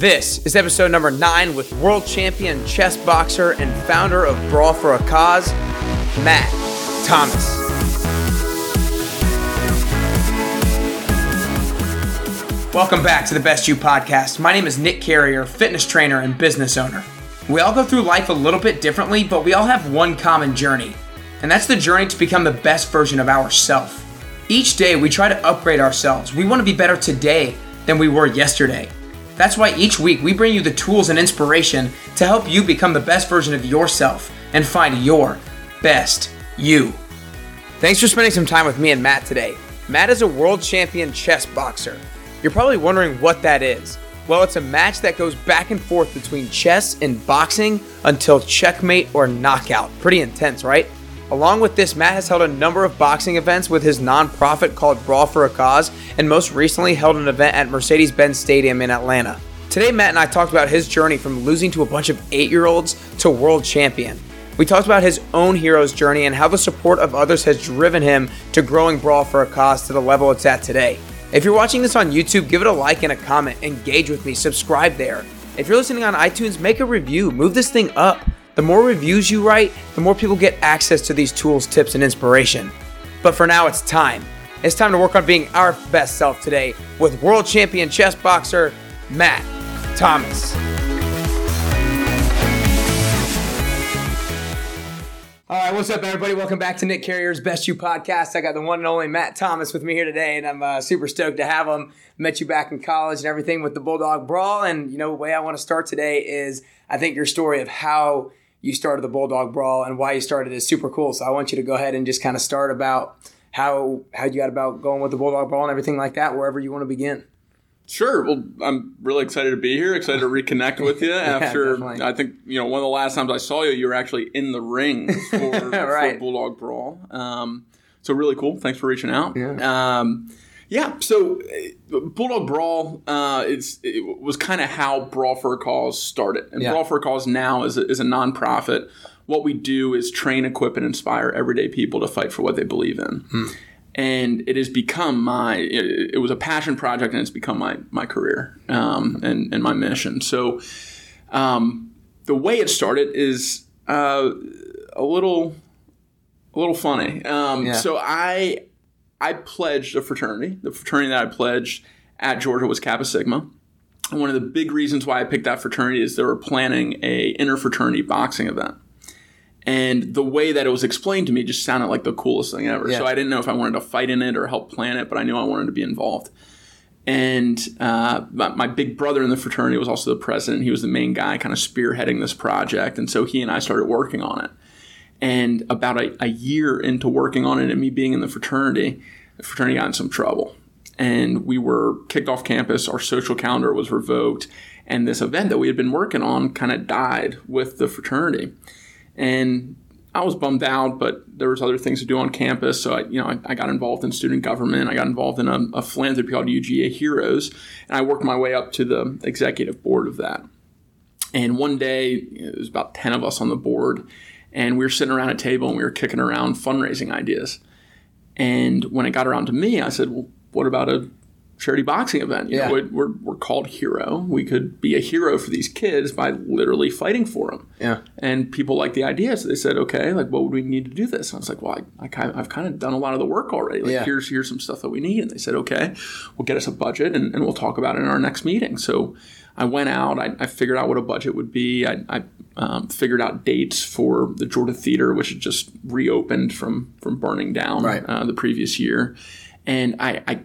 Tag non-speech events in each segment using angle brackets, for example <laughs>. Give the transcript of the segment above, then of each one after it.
This is episode number nine with world champion chess boxer and founder of Brawl for a Cause, Matt Thomas. Welcome back to the Best You podcast. My name is Nick Carrier, fitness trainer and business owner. We all go through life a little bit differently, but we all have one common journey, and that's the journey to become the best version of ourselves. Each day we try to upgrade ourselves. We want to be better today than we were yesterday. That's why each week we bring you the tools and inspiration to help you become the best version of yourself and find your best you. Thanks for spending some time with me and Matt today. Matt is a world champion chess boxer. You're probably wondering what that is. Well, it's a match that goes back and forth between chess and boxing until checkmate or knockout. Pretty intense, right? Along with this, Matt has held a number of boxing events with his nonprofit called Brawl for a Cause, and most recently held an event at Mercedes Benz Stadium in Atlanta. Today, Matt and I talked about his journey from losing to a bunch of eight year olds to world champion. We talked about his own hero's journey and how the support of others has driven him to growing Brawl for a Cause to the level it's at today. If you're watching this on YouTube, give it a like and a comment. Engage with me. Subscribe there. If you're listening on iTunes, make a review. Move this thing up. The more reviews you write, the more people get access to these tools, tips, and inspiration. But for now, it's time. It's time to work on being our best self today with world champion chess boxer Matt Thomas. All right, what's up, everybody? Welcome back to Nick Carrier's Best You podcast. I got the one and only Matt Thomas with me here today, and I'm uh, super stoked to have him. Met you back in college and everything with the Bulldog Brawl, and you know, the way I want to start today is I think your story of how you started the Bulldog Brawl and why you started is super cool. So I want you to go ahead and just kind of start about how how you got about going with the Bulldog Brawl and everything like that, wherever you want to begin. Sure. Well, I'm really excited to be here. Excited to reconnect with you <laughs> after definitely. I think you know one of the last times I saw you, you were actually in the ring <laughs> for, Right. for Bulldog Brawl. Um, so really cool. Thanks for reaching out. Yeah. Um, yeah. So uh, Bulldog Brawl uh, it was kind of how Brawl for a Cause started, and Yeah. Brawl for a Cause now is a, is a nonprofit. What we do is train, equip, and inspire everyday people to fight for what they believe in Hmm. and it has become my it, it was a passion project and it's become my my career um, and and my mission so um, the way it started is uh, a little a little funny um, Yeah. so I I pledged a fraternity the fraternity that I pledged at Georgia was Kappa Sigma and one of the big reasons why I picked that fraternity is they were planning a interfraternity boxing event and the way that it was explained to me just sounded like the coolest thing ever. Yeah. So I didn't know if I wanted to fight in it or help plan it, but I knew I wanted to be involved. And uh, my, my big brother in the fraternity was also the president. He was the main guy kind of spearheading this project. And so he and I started working on it. And about a, a year into working on it and me being in the fraternity, the fraternity got in some trouble. And we were kicked off campus, our social calendar was revoked, and this event that we had been working on kind of died with the fraternity and I was bummed out, but there was other things to do on campus. So I, you know, I, I got involved in student government. I got involved in a, a philanthropy called UGA Heroes, and I worked my way up to the executive board of that. And one day, it was about ten of us on the board, and we were sitting around a table and we were kicking around fundraising ideas. And when it got around to me, I said, "Well, what about a charity boxing event? You Yeah. know, we're, we're called Hero. We could be a hero for these kids by literally fighting for them." Yeah. And people liked the idea, so they said, "Okay, like, what would we need to do this?" And I was like, "Well, I, I kind of, I've kind of done a lot of the work already. Like, Yeah. here's here's some stuff that we need." And they said, "Okay, we'll get us a budget, and, and we'll talk about it in our next meeting." So I went out, I, I figured out what a budget would be. I, I um, figured out dates for the Georgia Theater, which had just reopened from from burning down Right. uh, the previous year, and I. I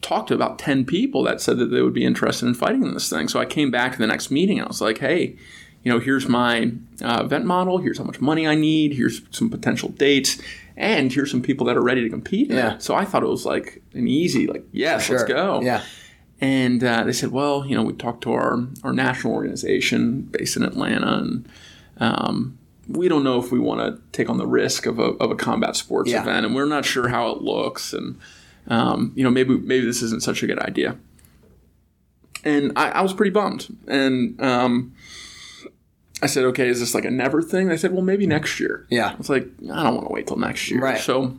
talked to about 10 people that said that they would be interested in fighting in this thing. So I came back to the next meeting and I was like, hey, you know, here's my uh, event model. Here's how much money I need. Here's some potential dates. And here's some people that are ready to compete. Yeah. So I thought it was like an easy, like, yes, Sure. let's go. Yeah. And uh, they said, well, you know, we talked to our, our national organization based in Atlanta, and um, we don't know if we want to take on the risk of a, of a combat sports Yeah. event, and we're not sure how it looks, and um, you know, maybe maybe this isn't such a good idea. And I, I was pretty bummed, and um, I said, okay, is this like a never thing? They said, well, maybe next year. Yeah. I was like, I don't want to wait till next year. Right. So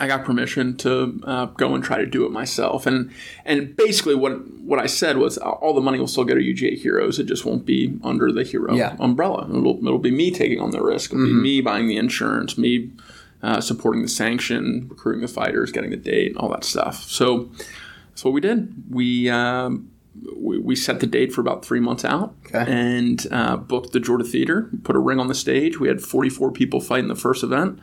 I got permission to uh, go and try to do it myself, and and basically what what I said was all the money will still go to UGA Heroes. It just won't be under the Hero Yeah. umbrella. It'll it'll be me taking on the risk. It'll Mm-hmm. be me buying the insurance, me uh, supporting the sanction, recruiting the fighters, getting the date, and all that stuff. So that's what we did. We um, we, we set the date for about three months out Okay. and uh, booked the Georgia Theater, put a ring on the stage. We had 44 people fight in the first event,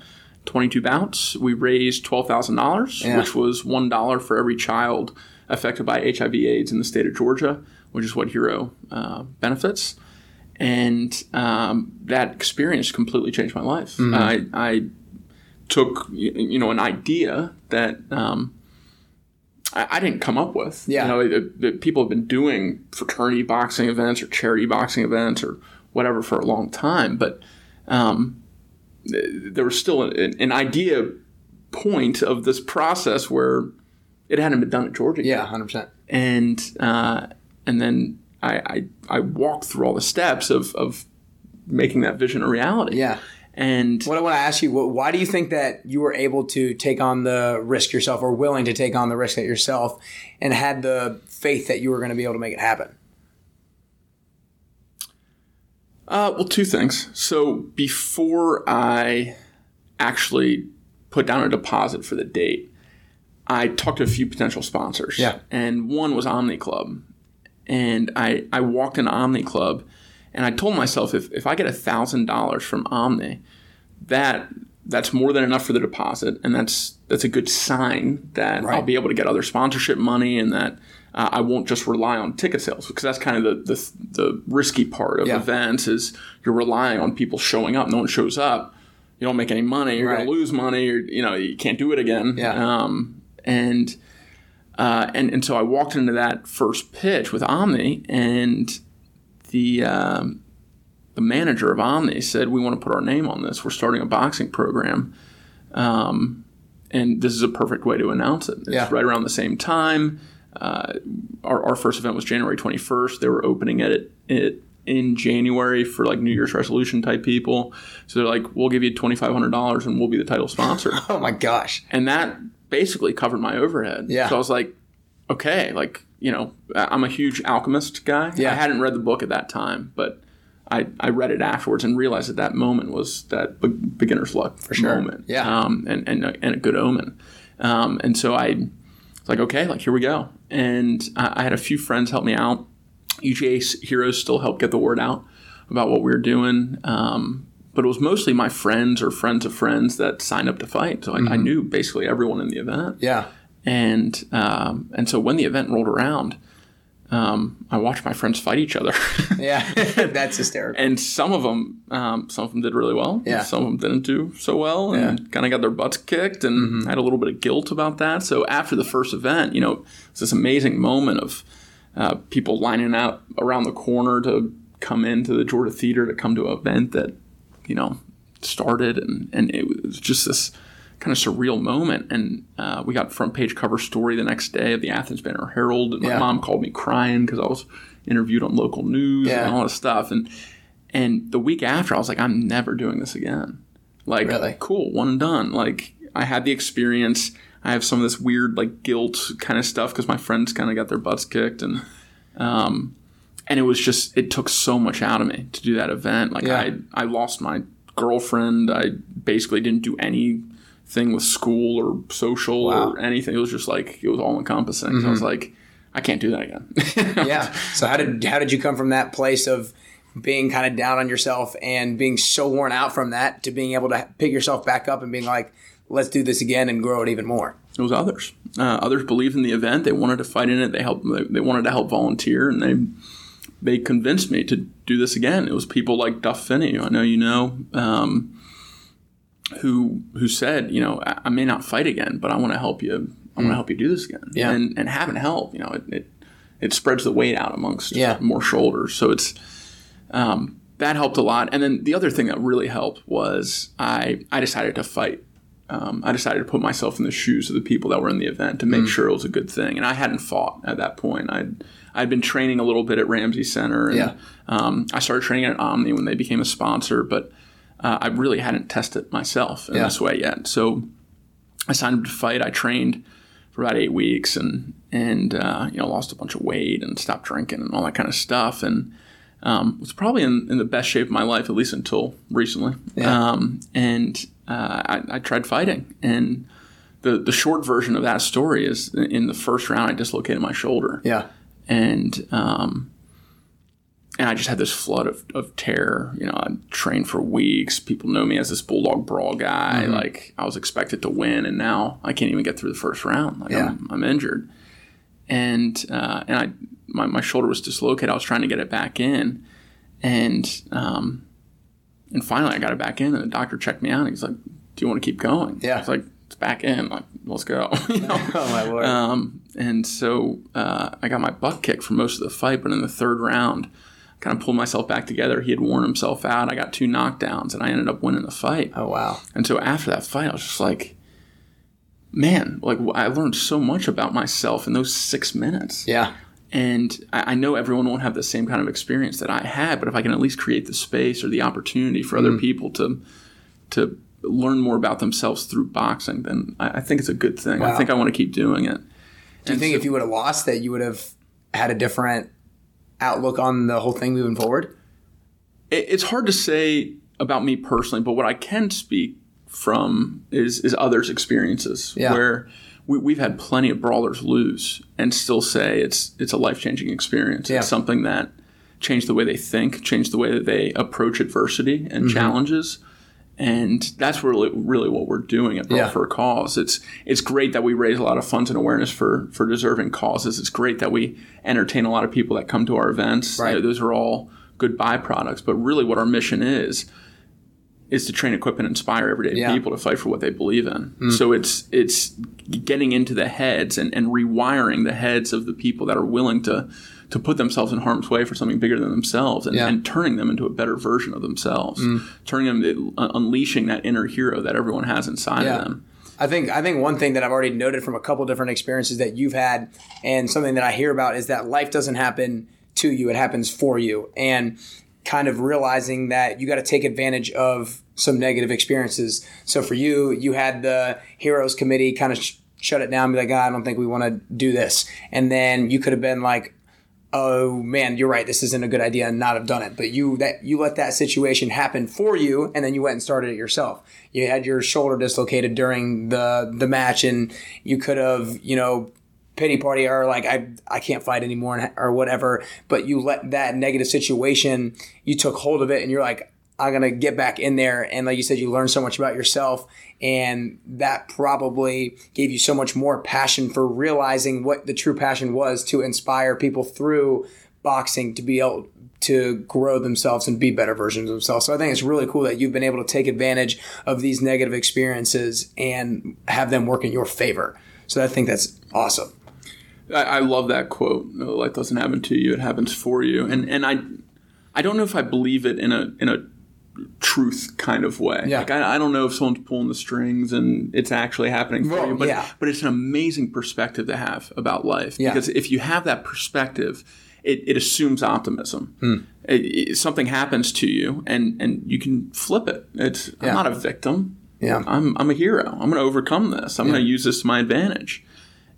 22 bouts. We raised $12,000, Yeah. which was $1 for every child affected by HIV AIDS in the state of Georgia, which is what Hero uh, benefits. And um, that experience completely changed my life. I, I took, you know, an idea that um, I, I didn't come up with. Yeah. You know, that- that people have been doing fraternity boxing events or charity boxing events or whatever for a long time, but um, there was still an, an idea point of this process where it hadn't been done at Georgia. Yeah, hundred percent. and uh, and then I, I I walked through all the steps of of making that vision a reality. Yeah. And What I want to ask you, why do you think that you were able to take on the risk yourself, or willing to take on the risk that yourself, and had the faith that you were going to be able to make it happen? Uh, well, two things. So before I actually put down a deposit for the date, I talked to a few potential sponsors. Yeah. And one was Omni Club. And I, I walked into Omni Club and I told myself if, if I get $1,000 from Omni, that that's more than enough for the deposit, and that's that's a good sign that I'll be able to get other sponsorship money, and that uh, I won't just rely on ticket sales because that's kind of the the, the risky part of Yeah. events is you're relying on people showing up. No one shows up, you don't make any money. You're Right. going to lose money. Or, you know you can't do it again. Yeah. Um, and uh, and and so I walked into that first pitch with Omni, and the um, the manager of Omni said, "We want to put our name on this. We're starting a boxing program, um, and this is a perfect way to announce it. It's Yeah. right around the same time. Uh, our, our first event was January 21st. They were opening it, it in January for like New Year's resolution type people. So they're like, "We'll give you twenty five hundred dollars, and we'll be the title sponsor." <laughs> Oh my gosh! and that basically covered my overhead. Yeah. So I was like, okay, like you know, I'm a huge alchemist guy. Yeah. I hadn't read the book at that time, but I, I read it afterwards and realized that that moment was that be- beginner's luck for sure. moment. Yeah. Um, and and a, and a good omen. Um, and so I was like, okay, like here we go. And I, I had a few friends help me out. UGA Heroes still helped get the word out about what we were doing. Um, but it was mostly my friends or friends of friends that signed up to fight. So I, I knew basically everyone in the event. Yeah, And um, and so when the event rolled around, um, I watched my friends fight each other. <laughs> yeah, <laughs> that's hysterical. and some of them, um, some of them did really well. Yeah. Some of them didn't do so well, and kind of got their butts kicked, and had a little bit of guilt about that. So after the first event, you know, it's this amazing moment of uh, people lining out around the corner to come into the Georgia Theater to come to an event that, you know, started, and and it was just this kind of surreal moment. And uh, we got front page cover story the next day of the Athens Banner Herald, and my Yeah. mom called me crying because I was interviewed on local news Yeah. and all this stuff, and and the week after, I was like, I'm never doing this again. Like, Really? cool, one and done. Like, I had the experience. I have some of this weird, like, guilt kind of stuff because my friends kind of got their butts kicked, and um, and it was just it took so much out of me to do that event. Like, Yeah. I I lost my girlfriend. I basically didn't do anything with school or social Wow. Mm-hmm. or anything. It was just like it was all encompassing. So I was like, I can't do that again. <laughs> yeah. So how did how did you come from that place of being kind of down on yourself and being so worn out from that to being able to pick yourself back up and being like, let's do this again and grow it even more? it was others. Uh, others believed in the event. They wanted to fight in it. They helped. They, they wanted to help volunteer, and they they convinced me to do this again. It was people like Duff Finney, I know you know, um, who who said, you know, I, I may not fight again, but I want to help you. I want to help you do this again. Yeah. And and having help, you know, it, it it spreads the weight out amongst Yeah. more shoulders. So it's um, that helped a lot. And then the other thing that really helped was I I decided to fight. Um, I decided to put myself in the shoes of the people that were in the event to Mm. make sure it was a good thing. And I hadn't fought at that point. I'd I'd been training a little bit at Ramsey Center. And, Yeah. Um, I started training at Omni when they became a sponsor, but uh, I really hadn't tested myself in Yeah. this way yet. So I signed up to fight. I trained for about eight weeks and and uh, you know lost a bunch of weight and stopped drinking and all that kind of stuff and um, was probably in, in the best shape of my life at least until recently. Yeah. Um, and uh, I, I tried fighting and the the short version of that story is in the first round I dislocated my shoulder Yeah. and um, and I just had this flood of, of terror. You know, I trained for weeks. People know me as this bulldog brawl guy. Mm-hmm. Like I was expected to win, and now I can't even get through the first round. Like Yeah. I'm, I'm injured, and uh, and I my, my shoulder was dislocated. I was trying to get it back in, and um, and finally I got it back in, and the doctor checked me out. and He's like, "Do you want to keep going?" Yeah. It's like it's back in. Like let's go. <laughs> you know? <laughs> Oh my lord. Um, and so uh, I got my butt kicked for most of the fight, but in the third round, kind of pulled myself back together. He had worn himself out. I got two knockdowns, and I ended up winning the fight. oh wow. And so after that fight, I was just like, man, like I learned so much about myself in those six minutes. Yeah. And I, I know everyone won't have the same kind of experience that I had, but if I can at least create the space or the opportunity for Mm. other people to to learn more about themselves through boxing, then I, I think it's a good thing. I think I want to keep doing it. Do you think if you would have lost that you would have had a different outlook on the whole thing moving forward? it's hard to say about me personally, but what I can speak from is is others' experiences Yeah. where we, we've had plenty of brawlers lose and still say it's it's a life changing experience. Yeah. It's something that changed the way they think, changed the way that they approach adversity and Mm-hmm. challenges. And that's really, really what we're doing at Yeah. for a Cause. It's it's great that we raise a lot of funds and awareness for for deserving causes. It's great that we entertain a lot of people that come to our events. Right. You know, those are all good byproducts. But really, what our mission is is to train, equip, and inspire everyday Yeah. people to fight for what they believe in. Hmm. So it's it's getting into the heads and, and rewiring the heads of the people that are willing to to put themselves in harm's way for something bigger than themselves and, Yeah. and turning them into a better version of themselves, turning them uh, unleashing that inner hero that everyone has inside Yeah. of them. I think I think one thing that I've already noted from a couple different experiences that you've had, and something that I hear about is that life doesn't happen to you; it happens for you, and kind of realizing that you got to take advantage of some negative experiences. So for you, you had the heroes committee kind of sh- shut it down, and be like, ah, I don't think we want to do this, and then you could have been like, oh man, you're right, this isn't a good idea, and not have done it. But you that you let that situation happen for you, and then you went and started it yourself. You had your shoulder dislocated during the the match, and you could have, you know, pity party or like I I can't fight anymore or whatever. But you let that negative situation, you took hold of it, and you're like. I'm gonna get back in there, and like you said, you learned so much about yourself, and that probably gave you so much more passion for realizing what the true passion was to inspire people through boxing to be able to grow themselves and be better versions of themselves. So I think it's really cool that you've been able to take advantage of these negative experiences and have them work in your favor. So I think that's awesome. I, I love that quote. Life doesn't happen to you; it happens for you. And and I, I don't know if I believe it in a in a truth kind of way. Yeah. Like I, I don't know if someone's pulling the strings and it's actually happening for Well, you. But yeah. but it's an amazing perspective to have about life Yeah. because if you have that perspective. It, it assumes optimism. Hmm. It, it- something happens to you, and, and you can flip it. It's Yeah. I'm not a victim. Yeah. I'm, I'm a hero. I'm going to overcome this. I'm going to use this to my advantage.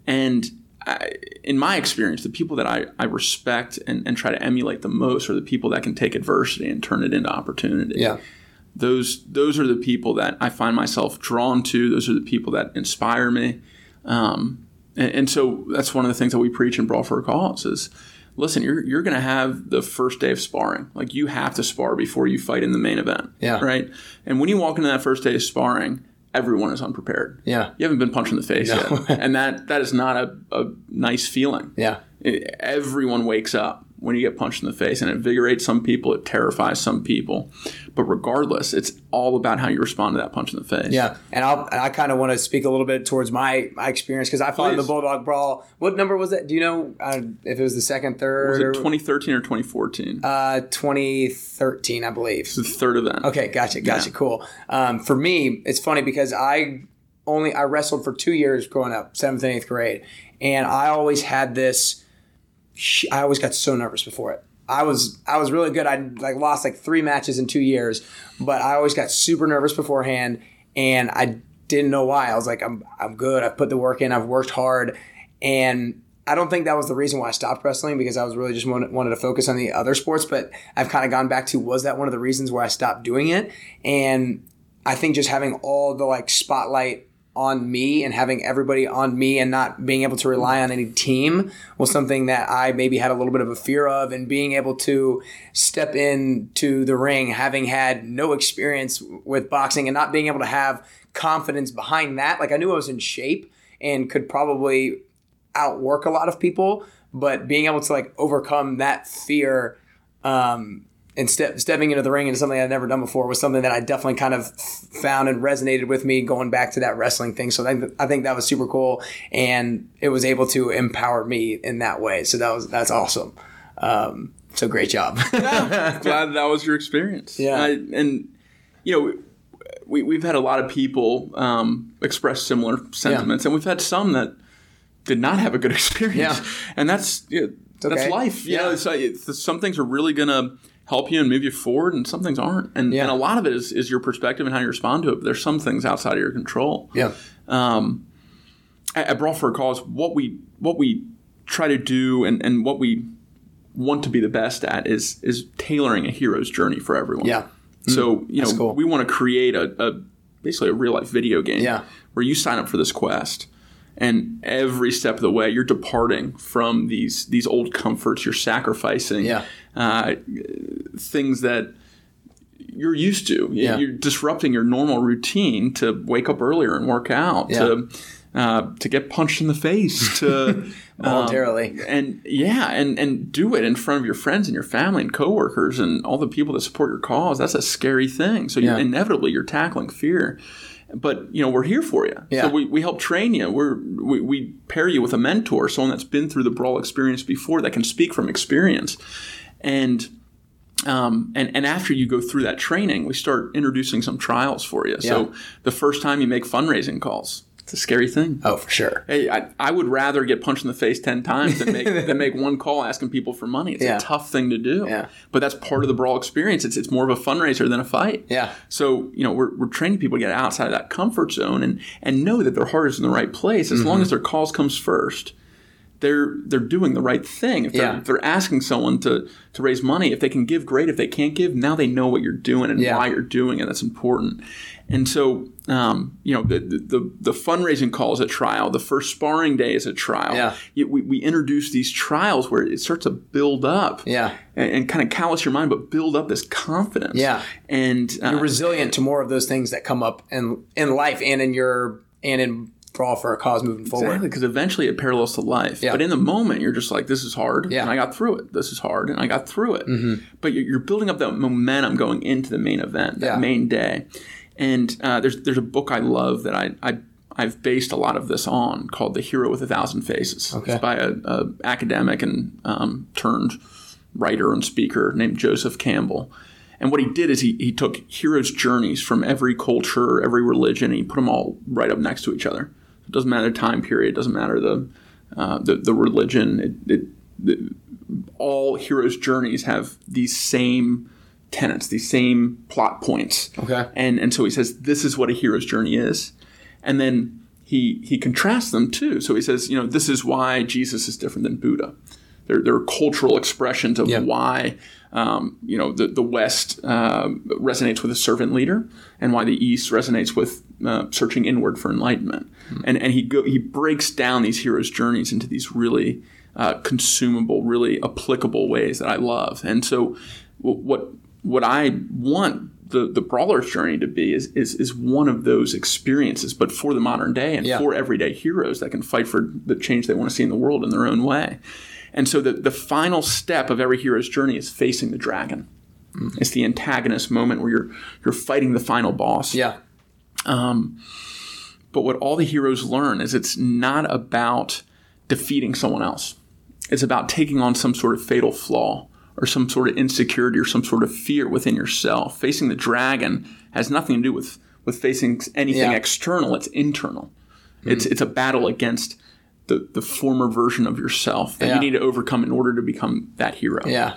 And I, in my experience, the people that I, I respect and, and try to emulate the most are the people that can take adversity and turn it into opportunity. Yeah. Those those are the people that I find myself drawn to. Those are the people that inspire me. Um, and, and so that's one of the things that we preach in Brawl for a Cause is listen, you're you're going to have the first day of sparring. Like you have to spar before you fight in the main event. Yeah. Right. And when you walk into that first day of sparring, everyone is unprepared. Yeah. You haven't been punched in the face No. yet, and that that is not a, a nice feeling. Yeah. It- everyone wakes up when you get punched in the face, and it invigorates some people, it terrifies some people. But regardless, it's all about how you respond to that punch in the face. Yeah, and I'll and I kind of want to speak a little bit towards my my experience because I fought in the Bulldog Brawl. What number was that? Do you know uh, if it was the second, third, Was it or 2013 or 2014? uh, 2013, I believe. it's the third event. Okay, gotcha, gotcha, Yeah. cool. Um, for me, it's funny because I only I wrestled for two years growing up, seventh and eighth grade, and I always had this. I always got so nervous before it. I was I was really good. I like lost like three matches in two years, but I always got super nervous beforehand, and I didn't know why. I was like, I'm I'm good. I've put the work in. I've worked hard, and I don't think that was the reason why I stopped wrestling because I was really just wanted, wanted to focus on the other sports. But I've kind of gone back to was that one of the reasons why I stopped doing it? And I think just having all the like spotlight on me and having everybody on me and not being able to rely on any team was something that I maybe had a little bit of a fear of. And being able to step into the ring having had no experience with boxing and not being able to have confidence behind that like I knew I was in shape and could probably outwork a lot of people but being able to like overcome that fear um, and step, stepping into the ring into something I'd never done before was something that I definitely kind of found and resonated with me going back to that wrestling thing. So I think, I think that was super cool, and it was able to empower me in that way. So that was that's awesome. Um, so great job. <laughs> yeah, glad that was your experience. Yeah, I, and you know. We, we've had a lot of people um, express similar sentiments, yeah. and we've had some that did not have a good <laughs> experience. Yeah. And that's you know, okay. that's life. You yeah. know, it's, it's, some things are really going to help you and move you forward, and some things aren't. And, yeah. and a lot of it is, is your perspective and how you respond to it. But there's some things outside of your control. Yeah. Um, at, Brawl for a Cause, what we what we try to do and, and what we want to be the best at is is tailoring a hero's journey for everyone. Yeah. So mm, you know cool. we want to create a, a basically a real life video game. Yeah. Where you sign up for this quest and every step of the way you're departing from these these old comforts you're sacrificing yeah. uh, things that you're used to yeah. you're disrupting your normal routine to wake up earlier and work out yeah. to uh, to get punched in the face <laughs> to voluntarily um, and yeah and and do it in front of your friends and your family and coworkers and all the people that support your cause that's a scary thing so yeah. inevitably you're tackling fear but you know we're here for you. Yeah. So we, we help train you. We're we, we pair you with a mentor, someone that's been through the brawl experience before, that can speak from experience, and. Um, and, and after you go through that training, we start introducing some trials for you. Yeah. So the first time you make fundraising calls, it's a scary thing. Oh, for sure. Hey, I, I would rather get punched in the face 10 times than make, <laughs> than make one call asking people for money. It's yeah. a tough thing to do. Yeah. But that's part of the brawl experience. It's, it's more of a fundraiser than a fight. Yeah. So, you know, we're, we're training people to get outside of that comfort zone and, and know that their heart is in the right place as mm-hmm. long as their cause comes first they're they're doing the right thing. If they're, yeah. if they're asking someone to to raise money, if they can give, great. If they can't give, now they know what you're doing and yeah. why you're doing it. That's important. And so, um, you know, the, the the fundraising call is a trial. The first sparring day is a trial. Yeah. We, we introduce these trials where it starts to build up. Yeah. And, and kind of callous your mind, but build up this confidence. Yeah. And uh, you're resilient to more of those things that come up in in life and in your and in brawl for a cause moving forward. Exactly, because eventually it parallels to life. Yeah. But in the moment, you're just like, this is hard, yeah. and I got through it. This is hard, and I got through it. Mm-hmm. But you're building up that momentum going into the main event, that yeah. main day. And uh, there's there's a book I love that I, I I've based a lot of this on called The Hero with a Thousand Faces. Okay. It's by a, a academic and um, turned writer and speaker named Joseph Campbell. And what he did is he, he took heroes' journeys from every culture, every religion, and he put them all right up next to each other. It doesn't matter the time period. It doesn't matter the uh, the, the, religion. It, it, the, all heroes' journeys have these same tenets, these same plot points. Okay. And and so he says this is what a hero's journey is, and then he he contrasts them too. So he says, you know, this is why Jesus is different than Buddha. They're, they're cultural expressions of yeah. why um, you know the, the West uh, resonates with a servant leader and why the East resonates with uh, searching inward for enlightenment. Mm-hmm. And and he go, he breaks down these heroes' journeys into these really uh, consumable, really applicable ways that I love. And so what what I want the, the brawler's journey to be is, is is one of those experiences, but for the modern day and yeah. for everyday heroes that can fight for the change they want to see in the world in their own way. And so the, the final step of every hero's journey is facing the dragon. Mm-hmm. It's the antagonist moment where you're you're fighting the final boss. Yeah. Um, but what all the heroes learn is it's not about defeating someone else. It's about taking on some sort of fatal flaw or some sort of insecurity or some sort of fear within yourself. Facing the dragon has nothing to do with with facing anything Yeah. external. It's internal. It's it's a battle against the, the former version of yourself that Yeah. you need to overcome in order to become that hero. Yeah.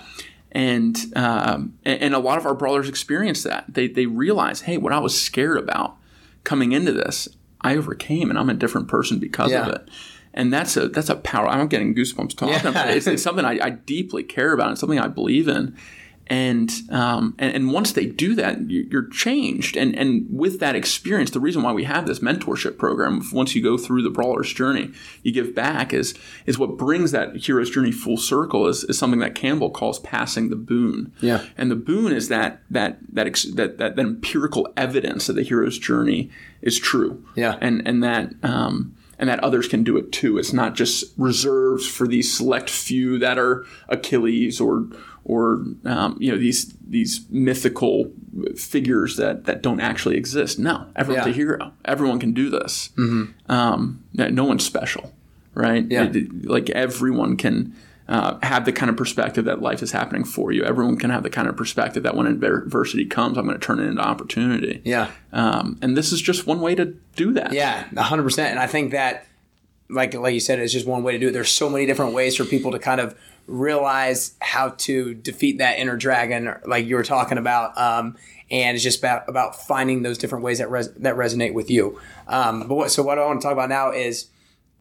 And, um, and and a lot of our brawlers experience that. They they realize, hey, what I was scared about coming into this, I overcame, and I'm a different person because Yeah. of it. And that's a that's a power. I'm getting goosebumps talking Yeah. about it. It's, it's something I, I deeply care about. It's something I believe in. And, um, and and once they do that, you- you're changed. And and with that experience, the reason why we have this mentorship program, once you go through the brawler's journey, you give back is is what brings that hero's journey full circle. Is, is something that Campbell calls passing the boon. Yeah. And the boon is that that that ex- that, that, that empirical evidence that the hero's journey is true. Yeah. And and that um, and that others can do it too. It's not just reserved for these select few that are Achilles or or um, you know these these mythical figures that that don't actually exist. No, everyone's Yeah. a hero. Everyone can do this. Um, no no one's special, right? Yeah. It- like everyone can. Uh, have the kind of perspective that life is happening for you. Everyone can have the kind of perspective that when adversity comes, I'm going to turn it into opportunity. Yeah. Um, and this is just one way to do that. Yeah, hundred percent. And I think that, like like you said, it's just one way to do it. There's so many different ways for people to kind of realize how to defeat that inner dragon, like you were talking about. Um, and it's just about about finding those different ways that res- that resonate with you. Um, but what so what I want to talk about now is,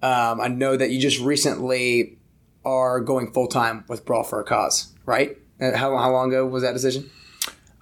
um, I know that you just recently are going full time with Brawl for a Cause, right? Uh, How how long ago was that decision?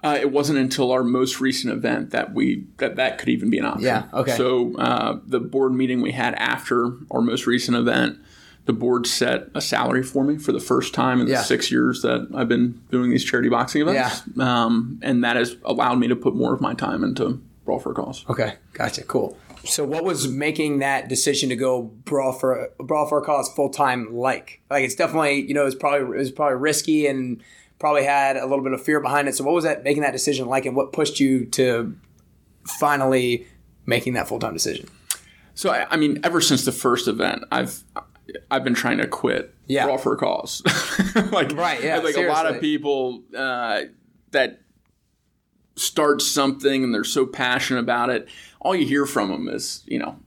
Uh, it wasn't until our most recent event that we that that could even be an option. Yeah, okay. So uh, the board meeting we had after our most recent event, the board set a salary for me for the first time in Yeah. the six years that I've been doing these charity boxing events. Um, and that has allowed me to put more of my time into Brawl for a Cause. Okay, gotcha, cool. So, what was making that decision to go brawl for brawl for a cause full time like? Like, it's definitely you know it's probably it was probably risky and probably had a little bit of fear behind it. So, what was that making that decision like, and what pushed you to finally making that full time decision? So I, I mean, ever since the first event, I've I've been trying to quit Yeah. Brawl for a Cause. <laughs> like Right, yeah, like a lot of people uh, that start something and they're so passionate about it. All you hear from them is, you know,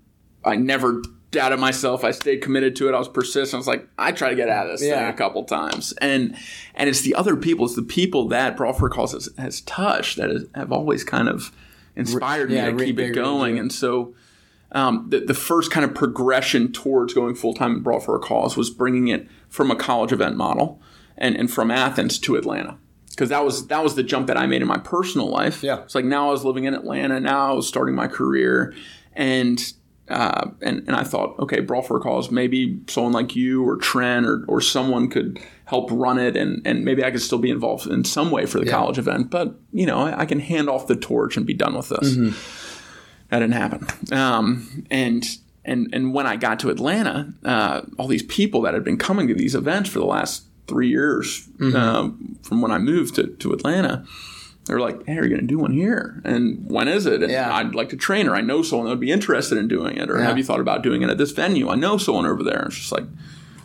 I never doubted myself. I stayed committed to it. I was persistent. I was like, I try to get out of this thing Yeah. a couple times, and and it's the other people. It's the people that Brawford calls a Cause has, has touched that have always kind of inspired yeah, me to keep it going. And so um, the, the first kind of progression towards going full time in Brawl for a Cause was bringing it from a college event model and, and from Athens to Atlanta. Because that was that was the jump that I made in my personal life. Yeah. it's like now I was living in Atlanta. Now I was starting my career, and uh, and and I thought, okay, Brawl for a Cause. Maybe someone like you or Trent or, or someone could help run it, and and maybe I could still be involved in some way for the college event. But you know, I, I can hand off the torch and be done with this that didn't happen. Um, and and and when I got to Atlanta, uh, all these people that had been coming to these events for the last three years um, from when I moved to, to Atlanta, they were like, "Hey, are you going to do one here? And when is it? And Yeah. I'd like to train, or I know someone that would be interested in doing it, or Yeah. have you thought about doing it at this venue? I know someone over there." And It's just like,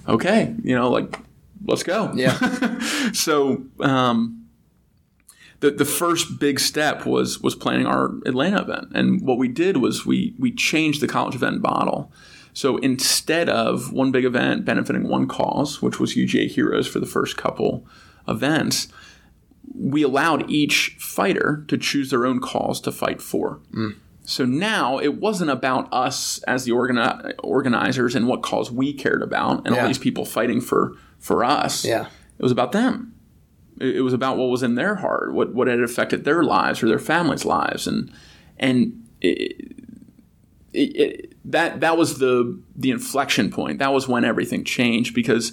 okay, you know, like let's go. Yeah. <laughs> so. Um, the, the first big step was was planning our Atlanta event, and what we did was we we changed the college event model. So instead of one big event benefiting one cause, which was UGA Heroes for the first couple events, we allowed each fighter to choose their own cause to fight for. Mm. So now it wasn't about us as the organi- organizers and what cause we cared about, and Yeah. all these people fighting for for us. Yeah. It was about them. It, it was about what was in their heart, what what had affected their lives or their families' lives, and and it, it, that that was the the inflection point. That was when everything changed because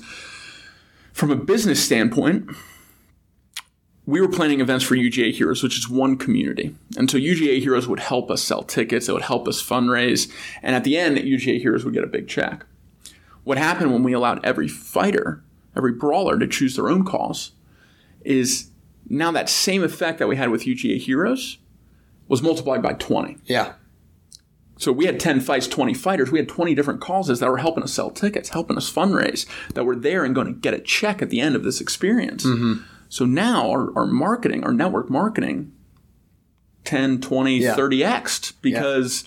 from a business standpoint, we were planning events for UGA Heroes, which is one community. And so UGA Heroes would help us sell tickets, it would help us fundraise, and at the end, UGA Heroes would get a big check. What happened when we allowed every fighter, every brawler to choose their own cause is now that same effect that we had with UGA Heroes was multiplied by 20. Yeah. So we had 10 fights, 20 fighters. We had 20 different causes that were helping us sell tickets, helping us fundraise, that were there and going to get a check at the end of this experience. So now our, our marketing, our network marketing, 10, 20, Yeah. 30x because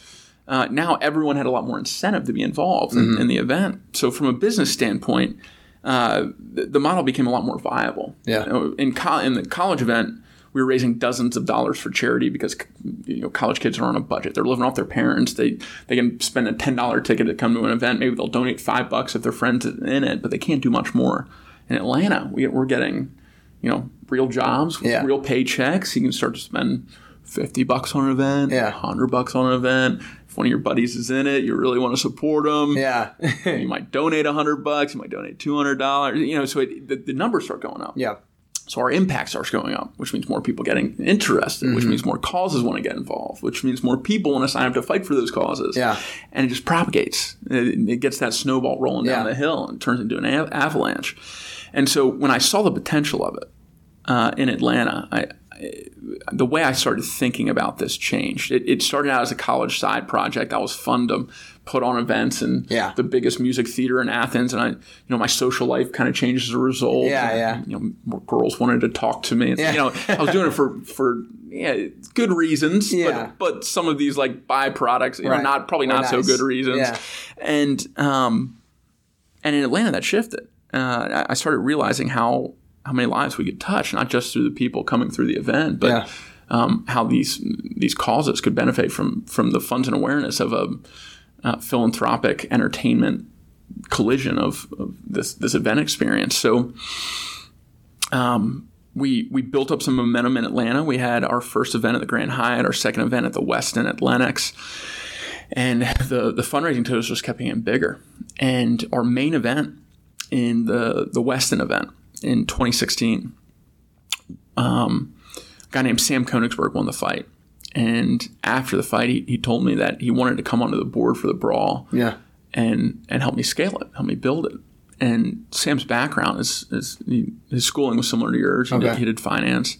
uh, now everyone had a lot more incentive to be involved in, in the event. So from a business standpoint, uh, the, the model became a lot more viable. Yeah. You know, in, co- in the college event, we were raising dozens of dollars for charity because you know college kids are on a budget. They're living off their parents. They they can spend a ten dollar ticket to come to an event. Maybe they'll donate five bucks if their friends are in it, but they can't do much more. In Atlanta, we, we're getting you know real jobs, Yeah. real paychecks. You can start to spend fifty bucks on an event, Yeah. hundred bucks on an event. If one of your buddies is in it, you really want to support them Yeah. <laughs> you might donate a hundred bucks, you might donate two hundred dollars. You know, so it, the, the numbers start going up. yeah. So our impact starts going up, which means more people getting interested, Mm-hmm. which means more causes want to get involved, which means more people want to sign up to fight for those causes. Yeah. and it just propagates. It, it gets that snowball rolling down the hill and turns into an av- avalanche. And so when I saw the potential of it uh, in Atlanta, I, I, the way I started thinking about this changed. It, it started out as a college side project. That was fun to put on events and Yeah. the biggest music theater in Athens, and I, you know, my social life kind of changed as a result. Yeah, And, yeah. You know, more girls wanted to talk to me. And, Yeah. You know, I was doing it for for yeah, good reasons. Yeah. But, but some of these like byproducts, you Right. know, not probably not so good reasons. Yeah. And um, and in Atlanta, that shifted. Uh, I- I started realizing how how many lives we could touch, not just through the people coming through the event, but Yeah. um, how these these causes could benefit from from the funds and awareness of a uh, philanthropic entertainment collision of, of this this event experience. So. Um, we, we built up some momentum in Atlanta. We had our first event at the Grand Hyatt, our second event at the Westin at Lenox, and the the fundraising totals just kept getting bigger. And our main event in the the Westin event in 2016, um, a guy named Sam Konigsberg won the fight. And after the fight, he, he told me that he wanted to come onto the board for the brawl Yeah. and and help me scale it, help me build it. And Sam's background is, is he, his schooling was similar to yours. He, did, Okay. he did finance,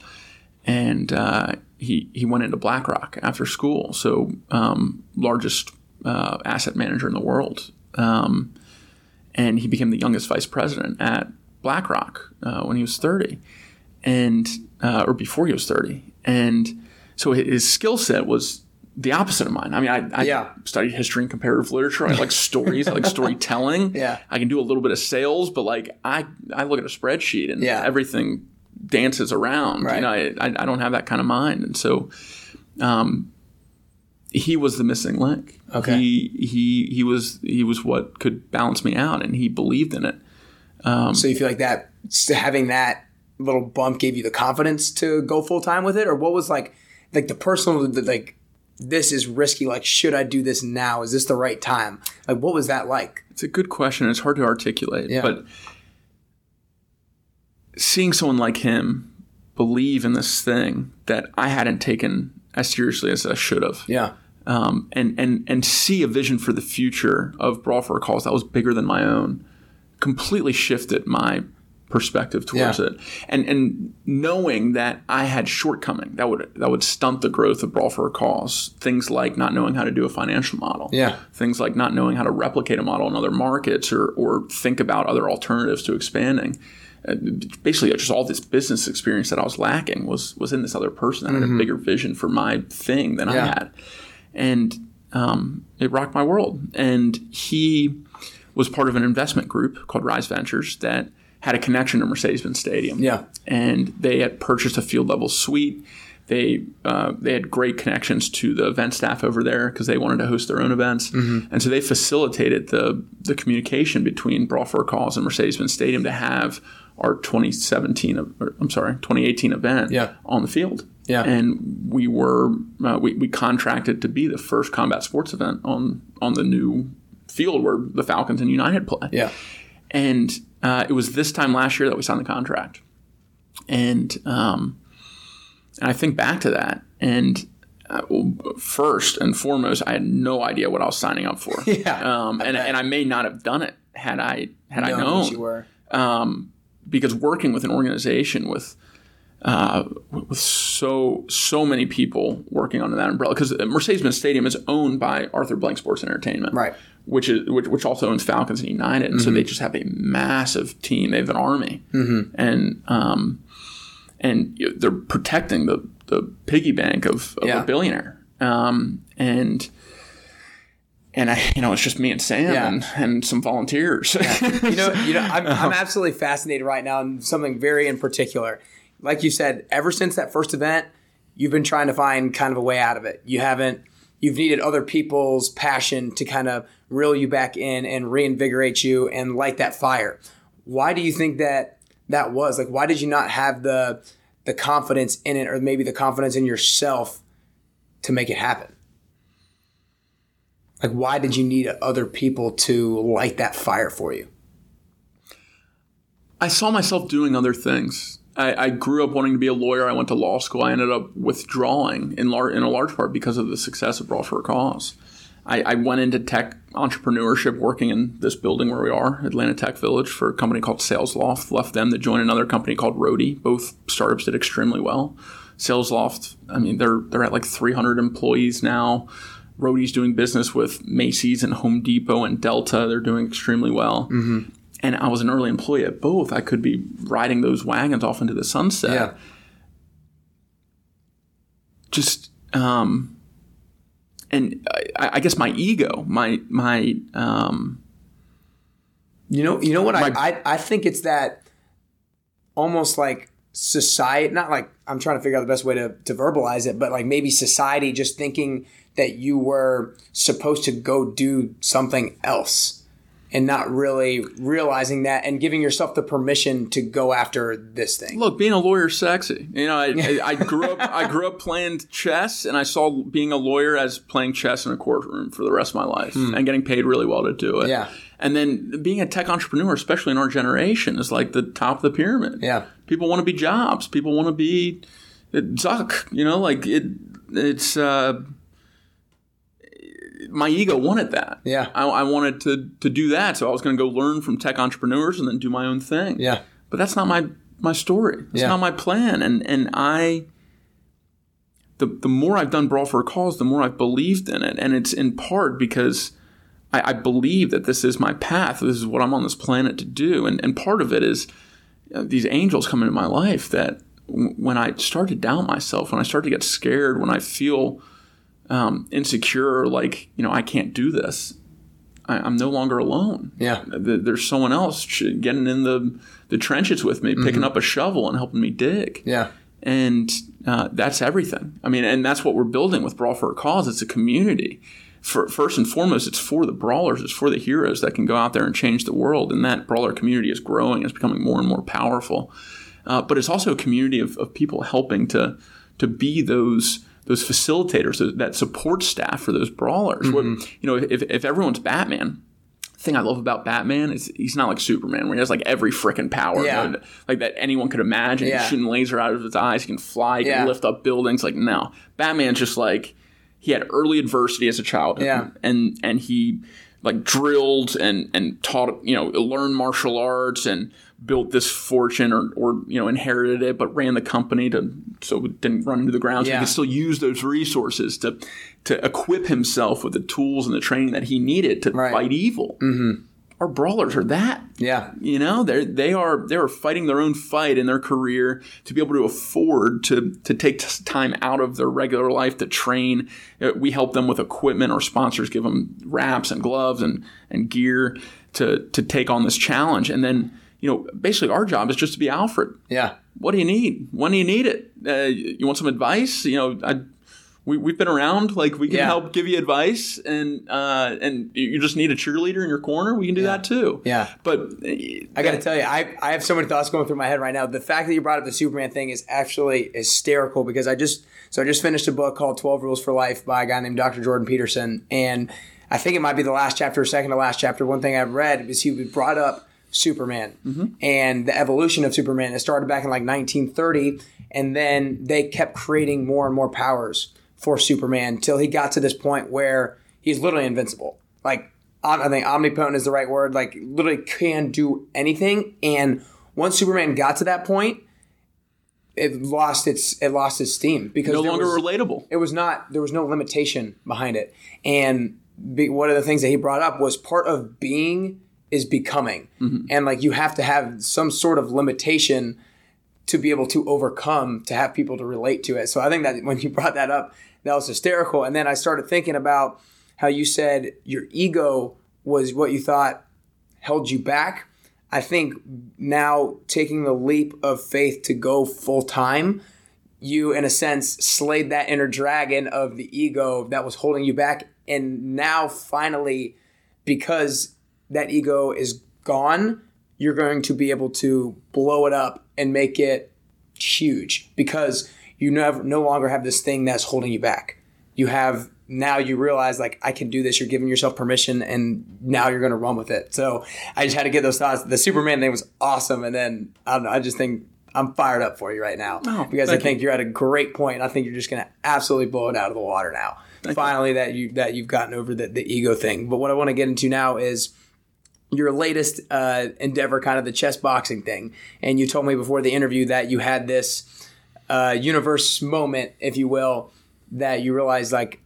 and uh, he he went into BlackRock after school. So um, largest uh, asset manager in the world, um, and he became the youngest vice president at BlackRock uh, when he was thirty, and uh, or before he was thirty, and so his skill set was the opposite of mine. I mean, I, I Yeah. studied history and comparative literature. I like stories. I like <laughs> storytelling. Yeah. I can do a little bit of sales, but like I, I look at a spreadsheet and Yeah. everything dances around. Right. You know, I, I, I don't have that kind of mind, and so, um, he was the missing link. Okay. He he he was he was what could balance me out, and he believed in it. Um, So you feel like that having that little bump gave you the confidence to go full time with it, or what was like like the personal the, like this is risky. Like should I do this now? Is this the right time? Like what was that like? It's a good question. It's hard to articulate, Yeah. but seeing someone like him believe in this thing that I hadn't taken as seriously as I should have, Yeah. um, and and and see a vision for the future of Brawl for a Cause that was bigger than my own, completely shifted my perspective towards Yeah. it. And and knowing that I had shortcoming that would that would stunt the growth of Brawl for a Cause. Things like not knowing how to do a financial model. Yeah. Things like not knowing how to replicate a model in other markets or or think about other alternatives to expanding. Uh, basically, just all this business experience that I was lacking was was in this other person that had a bigger vision for my thing than I had, and um, it rocked my world. And he was part of an investment group called Rise Ventures that had a connection to Mercedes-Benz Stadium. Yeah. and they had purchased a field level suite. They uh, they had great connections to the event staff over there because they wanted to host their own events, and so they facilitated the the communication between Brawl for a Cause and Mercedes-Benz Stadium to have our 2017, or, I'm sorry, 2018 event Yeah. on the field. Yeah. and we were uh, we, we contracted to be the first combat sports event on on the new field where the Falcons and United play. Yeah. And uh, it was this time last year that we signed the contract. And um, and I think back to that, and uh, well, first and foremost, I had no idea what I was signing up for. <laughs> Yeah, um, and and I may not have done it had I had I known you were. um, because working with an organization with uh, with so so many people working under that umbrella because Mercedes-Benz Stadium is owned by Arthur Blank Sports Entertainment, Right. Which is which, which also owns Falcons and United, and so they just have a massive team. They have an army, and um, and they're protecting the the piggy bank of, of Yeah. a billionaire, um, and. And I, you know, it's just me and Sam Yeah. and, and some volunteers. You know, you know, I'm, <laughs> I'm absolutely fascinated right now in something very in particular. Like you said, ever since that first event, you've been trying to find kind of a way out of it. You haven't. You've needed other people's passion to kind of reel you back in and reinvigorate you and light that fire. Why do you think that that was? Like, why did you not have the the confidence in it, or maybe the confidence in yourself to make it happen? Like, why did you need other people to light that fire for you? I saw myself doing other things. I, I, grew up wanting to be a lawyer. I went to law school. I ended up withdrawing in, lar- in a large part because of the success of Brawl for a Cause. I, I, went into tech entrepreneurship working in this building where we are, Atlanta Tech Village, for a company called SalesLoft. Left them to join another company called Roadie. Both startups did extremely well. SalesLoft, I mean, they're they're at like 300 employees now. Roadie's doing business with Macy's and Home Depot and Delta. They're doing extremely well. Mm-hmm and I was an early employee at both, I could be riding those wagons off into the sunset. Yeah. Just, um, and I, I guess my ego, my my, um, you know, you know what my, I, I I think it's that almost like society, not like I'm trying to figure out the best way to to verbalize it, but like maybe society just thinking that you were supposed to go do something else and not really realizing that and giving yourself the permission to go after this thing. Look, being a lawyer is sexy. You know, I, <laughs> I, I grew up I grew up playing chess, and I saw being a lawyer as playing chess in a courtroom for the rest of my life, hmm. and getting paid really well to do it. Yeah. And then being a tech entrepreneur, especially in our generation, is like the top of the pyramid. Yeah. People want to be Jobs. People want to be Zuck. You know, like it. It's. Uh, my ego wanted that. Yeah. I, I, wanted to to do that, so I was going to go learn from tech entrepreneurs and then do my own thing. Yeah. But that's not my my story. It's yeah. not my plan. And and I the the more I've done Brawl for a Cause, the more I've believed in it, and it's in part because I, I believe that this is my path. This is what I'm on this planet to do, and and part of it is you know, these angels come into my life that when I start to doubt myself, when I start to get scared, when I feel um, insecure, like you know, I can't do this. I, am no longer alone. Yeah, there's someone else getting in the the trenches with me, picking mm-hmm. up a shovel and helping me dig. Yeah, and uh, that's everything. I mean, and that's what we're building with Brawl for a Cause. It's a community. For, first and foremost, it's for the brawlers. It's for the heroes that can go out there and change the world. And that brawler community is growing. It's becoming more and more powerful. Uh, but it's also a community of, of people helping to to be those those facilitators, that support staff for those brawlers. Mm-hmm. What, you know, if, if everyone's Batman, thing I love about Batman is he's not like Superman where he has like every freaking power yeah. like that anyone could imagine. Yeah. He's shooting laser out of his eyes. He can fly. He yeah. can lift up buildings. Like no, Batman's just like he had early adversity as a child. Yeah, and and he like drilled and and taught you know learned martial arts and built this fortune or, or you know inherited it but ran the company to so it didn't run into the ground so yeah. he could still use those resources to to equip himself with the tools and the training that he needed to right. fight evil mm-hmm our brawlers are that. Yeah. You know, they they are they are fighting their own fight in their career to be able to afford to to take time out of their regular life to train. Uh, we help them with equipment. Our sponsors give them wraps and gloves and and gear to to take on this challenge. And then you know, basically our job is just to be Alfred. Yeah. What do you need? When do you need it? Uh, you want some advice? You know, I we, we've been around. Like we can yeah. help give you advice, and uh, and you just need a cheerleader in your corner. We can do yeah. that too. Yeah, but I got to tell you, I I have so many thoughts going through my head right now. The fact that you brought up the Superman thing is actually hysterical because I just so I just finished a book called Twelve Rules for Life by a guy named Dr. Jordan Peterson, and I think it might be the last chapter, or second to last chapter. One thing I've read is he would brought up Superman mm-hmm. and the evolution of Superman. It started back in like 1930, and then they kept creating more and more powers for Superman till he got to this point where he's literally invincible. Like I think omnipotent is the right word. Like literally can do anything. And once Superman got to that point, it lost its it lost its steam because no longer was, relatable. It was not. There was no limitation behind it. And be, one of the things that he brought up was part of being is becoming, mm-hmm. and like you have to have some sort of limitation to be able to overcome to have people to relate to it. So I think that when you <laughs> brought that up, that was hysterical. And then I started thinking about how you said your ego was what you thought held you back. I think now taking the leap of faith to go full time, you in a sense slayed that inner dragon of the ego that was holding you back. And now finally, because that ego is gone, you're going to be able to blow it up and make it huge because you never no longer have this thing that's holding you back. You have now you realize like I can do this. You're giving yourself permission, and now you're going to run with it. So I just had to get those thoughts. The Superman thing was awesome, and then I don't know. I just think I'm fired up for you right now Oh, because I think you. are at a great point. I think you're just going to absolutely blow it out of the water now. Finally, that you that you've gotten over the, the ego thing. But what I want to get into now is your latest uh, endeavor, kind of the chess boxing thing. And you told me before the interview that you had this uh, universe moment, if you will, that you realized like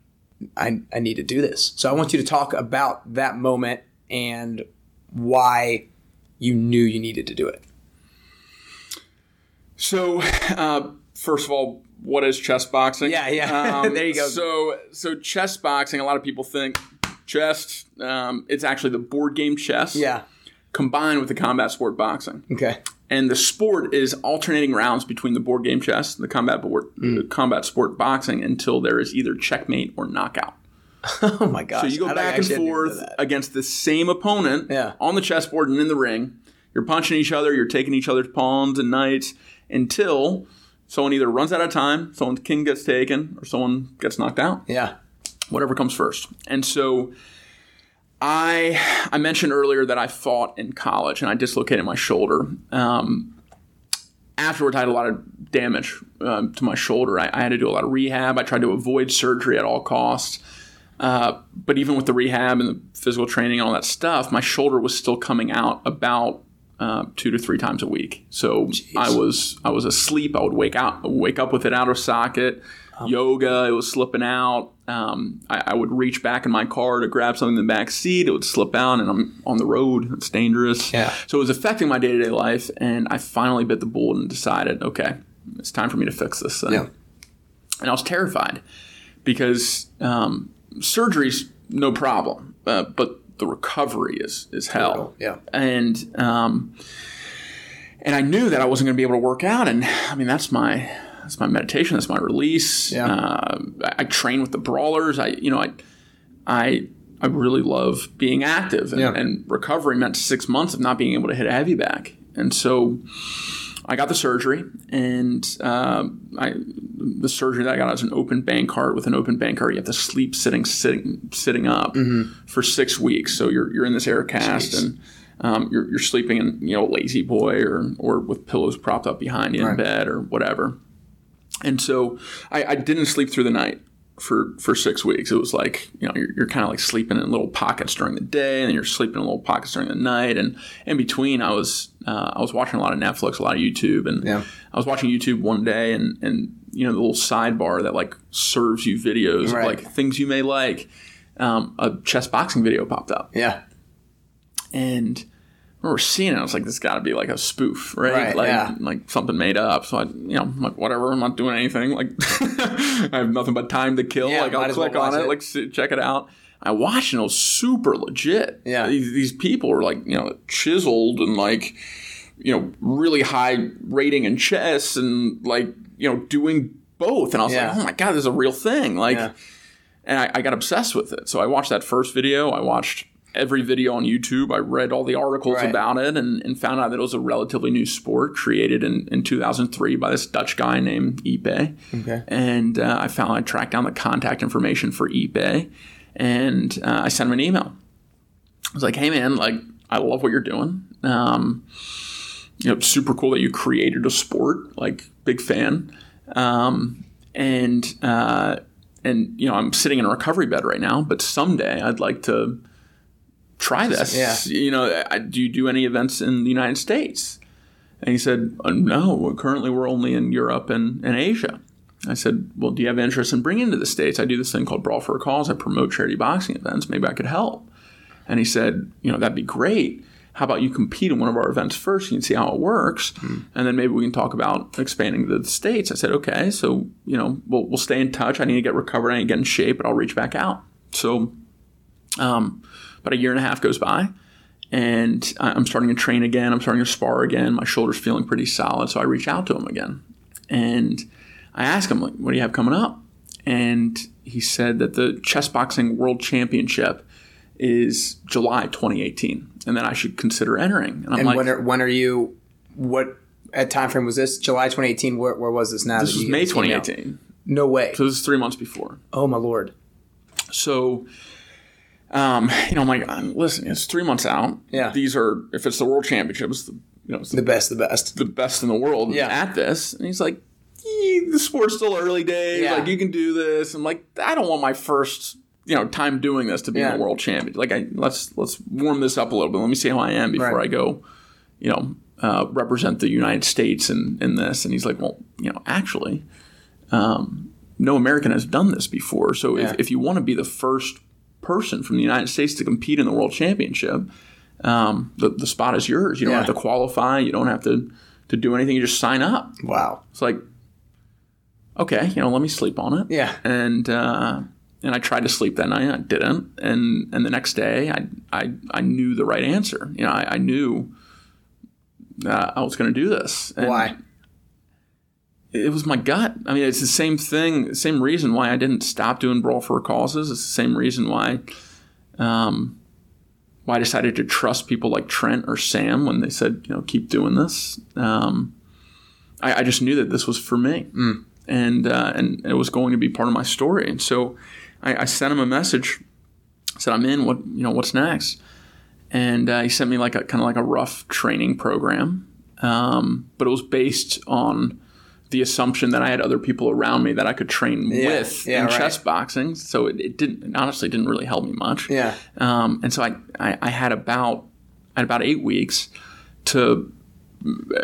I, I need to do this. So I want you to talk about that moment and why you knew you needed to do it. So, uh, first of all, what is chess boxing? Yeah, yeah. <laughs> There you go. So, so chess boxing. A lot of people think chess. Um, it's actually the board game chess. Yeah. Combined with the combat sport boxing, Okay. and the sport is alternating rounds between the board game chess and the combat board, Mm. the combat sport boxing until there is either checkmate or knockout. <laughs> Oh my gosh. So you go don't back and actually didn't know forth against the same opponent Yeah. on the chessboard and in the ring. You're punching each other, you're taking each other's pawns and knights until someone either runs out of time, someone's king gets taken, or someone gets knocked out. Yeah. Whatever comes first. And so I I mentioned earlier that I fought in college and I dislocated my shoulder. Um, afterwards, I had a lot of damage um, to my shoulder. I, I had to do a lot of rehab. I tried to avoid surgery at all costs. Uh, but even with the rehab and the physical training and all that stuff, my shoulder was still coming out about uh, two to three times a week. So I was I was asleep. I would wake out, wake up with it out of socket. Yoga, it was slipping out. Um, I, I would reach back in my car to grab something in the back seat. It would slip out, and I'm on the road. It's dangerous. Yeah. So it was affecting my day to day life, and I finally bit the bullet and decided, okay, it's time for me to fix this thing. Yeah. And I was terrified because um, surgery's no problem, uh, but the recovery is is hell. Yeah. And um, and I knew that I wasn't going to be able to work out, and I mean that's my that's my meditation, that's my release. Yeah. Uh, I, I train with the brawlers. I you know I I I really love being active, and, Yeah. and recovery meant six months of not being able to hit a heavy back. and so. I got the surgery, and um, I, the surgery that I got was an open Bankart. With an open Bankart, you have to sleep sitting, sitting, sitting up for six weeks. So you're, you're in this air cast, Jeez. and um, you're, you're sleeping in you know lazy boy or or with pillows propped up behind you in bed or whatever. And so I, I didn't sleep through the night for for six weeks. It was like you know you're, you're kind of like sleeping in little pockets during the day, and then you're sleeping in little pockets during the night. And in between, I was uh, I was watching a lot of Netflix, a lot of YouTube, and Yeah. I was watching YouTube one day, and and you know the little sidebar that like serves you videos Right. of like things you may like. Um, a chess boxing video popped up, Yeah. and remember seeing it. I was like, "This got to be like a spoof, right? Right, like, yeah. like something made up." So I, you know, I'm like, whatever. I'm not doing anything. Like, <laughs> I have nothing but time to kill. Yeah, like, I'll as well click on it, it. like, sit, check it out. I watched and it was super legit. Yeah. these, these people are like, you know, chiseled and like, you know, really high rating in chess and like, you know, doing both. And I was Yeah. like, oh my god, this is a real thing. Like, Yeah. and I, I got obsessed with it. So I watched that first video. I watched every video on YouTube. I read all the articles Right. about it and, and found out that it was a relatively new sport created in, in 2003 by this Dutch guy named Iepe. Okay. And uh, I found I tracked down the contact information for Iepe and uh, I sent him an email. I was like, hey man, like I love what you're doing. Um, you know, super cool that you created a sport. Like, big fan. Um, and uh, and you know, I'm sitting in a recovery bed right now, but someday I'd like to try this. Yeah. You know, do you do any events in the United States? And he said, uh, no. Currently, we're only in Europe and, and Asia. I said, well, do you have interest in bringing to the States? I do this thing called Brawl for a Cause. I promote charity boxing events. Maybe I could help. And he said, you know, that'd be great. How about you compete in one of our events first? You can see how it works, and then maybe we can talk about expanding to the states. I said, okay, so you know, we'll, we'll stay in touch. I need to get recovered. I need to get in shape, but I'll reach back out. So, um, about a year and a half goes by, and I'm starting to train again. I'm starting to spar again. My shoulder's feeling pretty solid. So I reach out to him again, and I ask him like, "What do you have coming up?" And he said that the chess boxing world championship is July 2018, and that I should consider entering. And I'm And like, when are, when are you? What at time frame was this? July 2018. Where, where was this now? this was May came out? 2018. No way. So this is three months before. Oh my lord. So, um, you know, I'm like, uh, listen, it's three months out. Yeah. These are, if it's the world championships, the, you know, it's The the, best. The best. the best in the world Yeah. at this. And he's like, "Eh, the sport's still early days. Yeah. Like, you can do this. I'm like, I don't want my first, you know, time doing this to be Yeah. a world champion. Like, I, let's let's warm this up a little bit. Let me see how I am before Right. I go, you know, uh, represent the United States in, in this. And he's like, well, you know, actually, um, no American has done this before. So Yeah. if, if you want to be the first person from the United States to compete in the World Championship, um, the, the spot is yours. You don't Yeah. have to qualify. You don't have to, to do anything. You just sign up. Wow. It's like, okay, you know, let me sleep on it. Yeah. And uh, and I tried to sleep that night. I didn't. And and the next day, I I, I knew the right answer. You know, I, I knew uh, I was going to do this. And Why? It was my gut. I mean, it's the same thing, same reason why I didn't stop doing brawl for causes. It's the same reason why, um, why I decided to trust people like Trent or Sam when they said, you know, keep doing this. Um, I, I just knew that this was for me, and uh, and it was going to be part of my story. And so, I, I sent him a message, said, "I'm in. What you know? What's next?" And uh, he sent me like a kind of like a rough training program, um, but it was based on the assumption that I had other people around me that I could train Yeah, with yeah, in right. chess boxing. So it, it didn't it honestly didn't really help me much. Yeah. Um, and so I, I, I had about I had about eight weeks to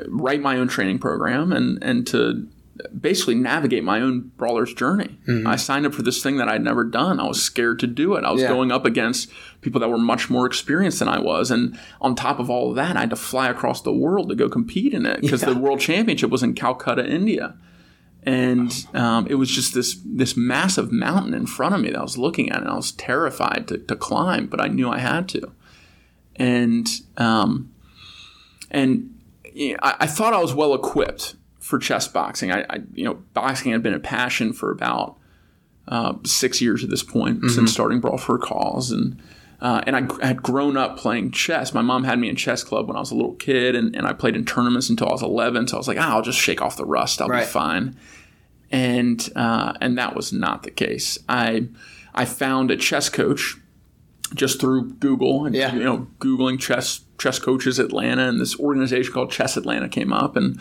write my own training program and and to basically navigate my own brawler's journey. I signed up for this thing that I'd never done. I was scared to do it. I was Yeah. going up against people that were much more experienced than I was, and on top of all of that, I had to fly across the world to go compete in it because Yeah. the World Championship was in Calcutta, India. And um, it was just this this massive mountain in front of me that I was looking at, and I was terrified to, to climb, but I knew I had to. And um, and you know, I, I thought I was well equipped for chess boxing. I, I you know boxing had been a passion for about uh, six years at this point since starting Brawl for a Cause, and uh, and I, I had grown up playing chess. My mom had me in chess club when I was a little kid, and, and I played in tournaments until I was eleven. So I was like, ah, I'll just shake off the rust. I'll Right. be fine. And uh, and that was not the case. I I found a chess coach just through Google and Yeah. you know googling chess chess coaches Atlanta and this organization called Chess Atlanta came up and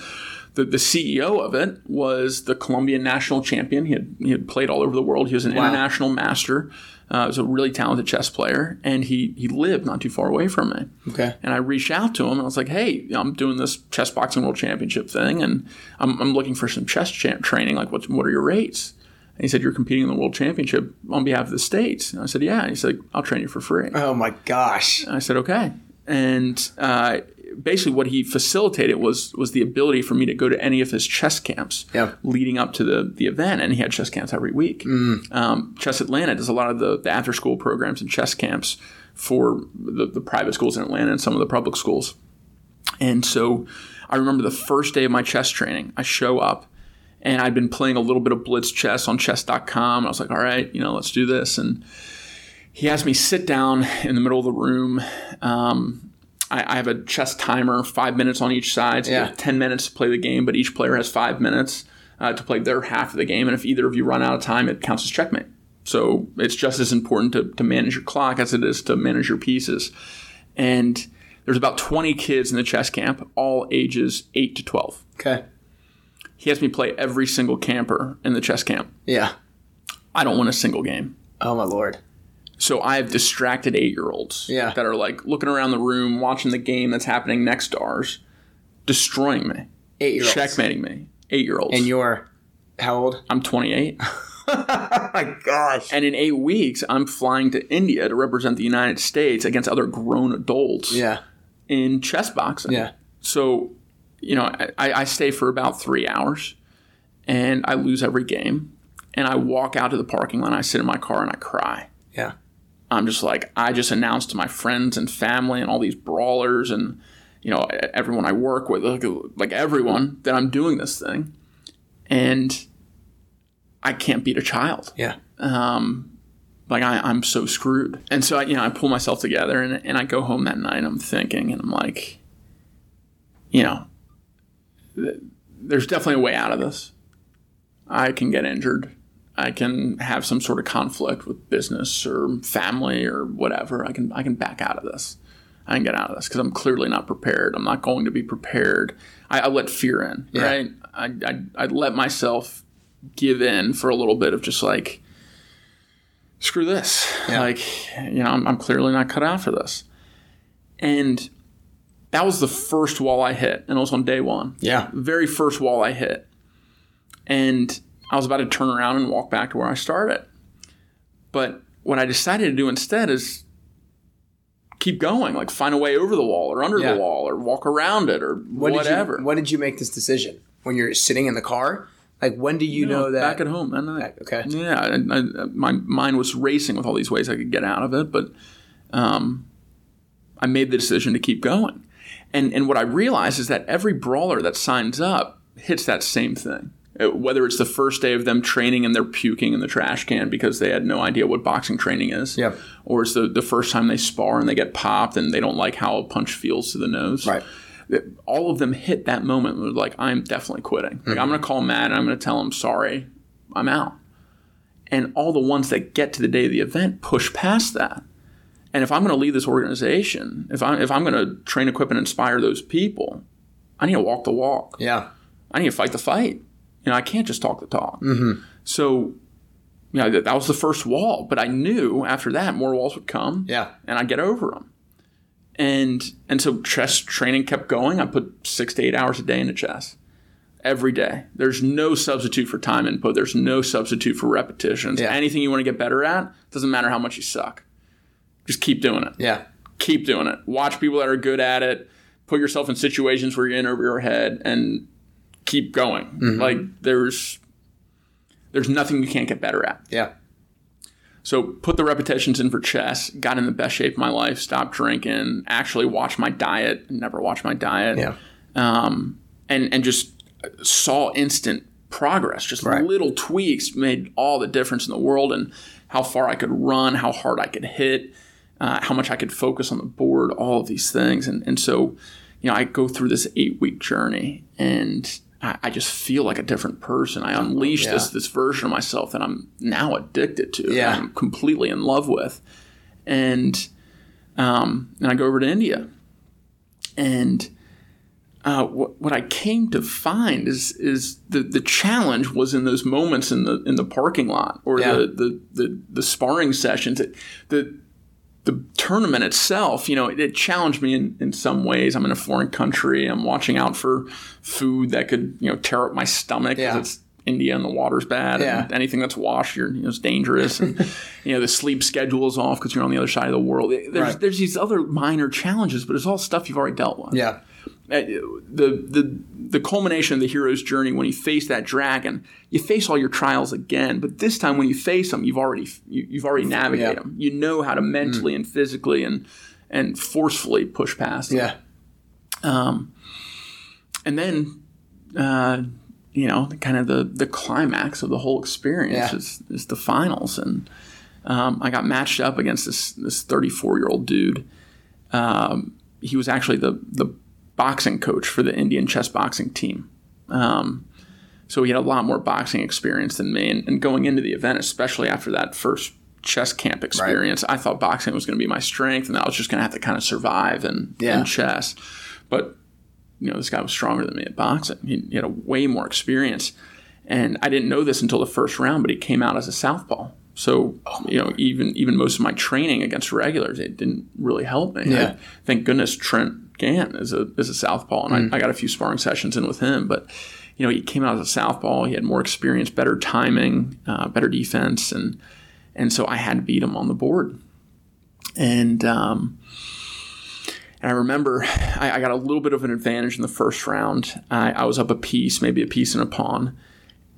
the, the CEO of it was the Colombian national champion. He had he had played all over the world. He was an Wow. international master. Uh, he was a really talented chess player, and he he lived not too far away from me. Okay. And I reached out to him and I was like, hey, I'm doing this chess boxing world championship thing and I'm, I'm looking for some chess cha- training. Like, what, what are your rates? And he said, you're competing in the world championship on behalf of the states. And I said, yeah. And he said, I'll train you for free. Oh my gosh. And I said, okay. And uh, basically, what he facilitated was was the ability for me to go to any of his chess camps Yeah. leading up to the, the event. And he had chess camps every week. Um, chess Atlanta does a lot of the, the after school programs and chess camps for the, the private schools in Atlanta and some of the public schools. And so I remember the first day of my chess training, I show up and I'd been playing a little bit of blitz chess on chess.com. I was like, all right, you know, let's do this. And he has me sit down in the middle of the room. Um, I, I have a chess timer, five minutes on each side. So you have 10 minutes to play the game, but each player has five minutes uh, to play their half of the game. And if either of you run out of time, it counts as checkmate. So it's just as important to, to manage your clock as it is to manage your pieces. And there's about 20 kids in the chess camp, all ages 8 to 12. Okay. He has me play every single camper in the chess camp. Yeah. I don't win a single game. Oh my lord. So I have distracted eight year olds Yeah. that are like looking around the room, watching the game that's happening next to ours, destroying me, Eight year olds. checkmating me. Eight year olds. And you're how old? I'm 28. <laughs> Oh my gosh. and in eight weeks, I'm flying to India to represent the United States against other grown adults Yeah. in chess boxing. Yeah. So, you know, I, I stay for about three hours and I lose every game. And I walk out to the parking lot, I sit in my car and I cry. Yeah. I'm just like, I just announced to my friends and family and all these brawlers and, you know, everyone I work with, like, like everyone, that I'm doing this thing. And I can't beat a child. Yeah. Um, like I, I'm so screwed. And so I, you know, I pull myself together and, and I go home that night. I'm thinking, and I'm like, you know, th- there's definitely a way out of this. I can get injured. I can have some sort of conflict with business or family or whatever. I can I can back out of this. I can get out of this because I'm clearly not prepared. I'm not going to be prepared. I, I let fear in, Yeah. right? I, I I let myself give in for a little bit of just like screw this. Yeah. Like you know, I'm, I'm clearly not cut out for this. And that was the first wall I hit, and it was on day one Yeah. very first wall I hit. And I was about to turn around and walk back to where I started. But what I decided to do instead is keep going, like find a way over the wall or under Yeah. the wall or walk around it or When whatever. Did you, when did you make this decision? When you're sitting in the car? Like when do you know that? back at home I know that night. okay. Yeah, I, I, my mind was racing with all these ways I could get out of it, but um, I made the decision to keep going. And and what I realized is that every brawler that signs up hits that same thing. Uh, Whether it's the first day of them training and they're puking in the trash can because they had no idea what boxing training is, Yep. or it's the, the first time they spar and they get popped and they don't like how a punch feels to the nose Right. all of them hit that moment where like I'm definitely quitting. Like I'm gonna call Matt and I'm gonna tell him sorry, I'm out. And all the ones that get to the day of the event push past that. And if I'm gonna lead this organization, if I'm if I'm gonna train, equip, and inspire those people, I need to walk the walk. Yeah. I need to fight the fight. You know, I can't just talk the talk. Mm-hmm. So, you know, that, that was the first wall. But I knew after that more walls would come Yeah. and I'd get over them. And and so chess training kept going. I put six to eight hours a day into chess every day. There's no substitute for time input. There's no substitute for repetitions. Yeah. Anything you want to get better at doesn't matter how much you suck. Just keep doing it. Yeah. Keep doing it. Watch people that are good at it. Put yourself in situations where you're in over your head and keep going. Mm-hmm. Like there's there's nothing you can't get better at. Yeah. So put the repetitions in for chess, got in the best shape of my life, stopped drinking, actually watched my diet, never watched my diet. Yeah. Um, and, and just saw instant progress. Just Right. little tweaks made all the difference in the world and how far I could run, how hard I could hit, uh, how much I could focus on the board, all of these things. And, and so, you know, I go through this eight week journey and I, I just feel like a different person. I unleash this Yeah. this version of myself that I'm now addicted to. Yeah. I'm completely in love with. And um, and I go over to India. And uh, what, what I came to find is is the, the challenge was in those moments in the in the parking lot or Yeah. the, the, the the sparring sessions. It, the the tournament itself, you know, it, it challenged me in, in some ways. I'm in a foreign country. I'm watching out for food that could, you know, tear up my stomach because Yeah. it's India and the water's bad. Yeah. And anything that's washed, you're, you know, it's dangerous. And, <laughs> you know, the sleep schedule is off because you're on the other side of the world. There's, Right. there's these other minor challenges, but it's all stuff you've already dealt with Yeah. Uh, the the the culmination of the hero's journey when you face that dragon you face all your trials again but this time when you face them you've already you, you've already navigated Yeah. them you know how to mentally and physically and and forcefully push past them. Yeah. and then uh, you know kind of the the climax of the whole experience Yeah. is, is the finals and um, I got matched up against this this 34 year old dude um, he was actually the the boxing coach for the Indian chess boxing team um, so he had a lot more boxing experience than me and, and going into the event especially after that first chess camp experience I thought boxing was going to be my strength and I was just going to have to kind of survive in, Yeah. in chess but you know, this guy was stronger than me at boxing. He, he had a way more experience. And I didn't know this until the first round, but he came out as a southpaw. So, you know, even even most of my training against regulars, it didn't really help me. Yeah. I, thank goodness Trent Gant is a is a southpaw, and I, I got a few sparring sessions in with him. But you know, he came out as a southpaw. He had more experience, better timing, uh, better defense, and and so I had to beat him on the board. And um, and I remember I, I got a little bit of an advantage in the first round. I, I was up a piece, maybe a piece and a pawn,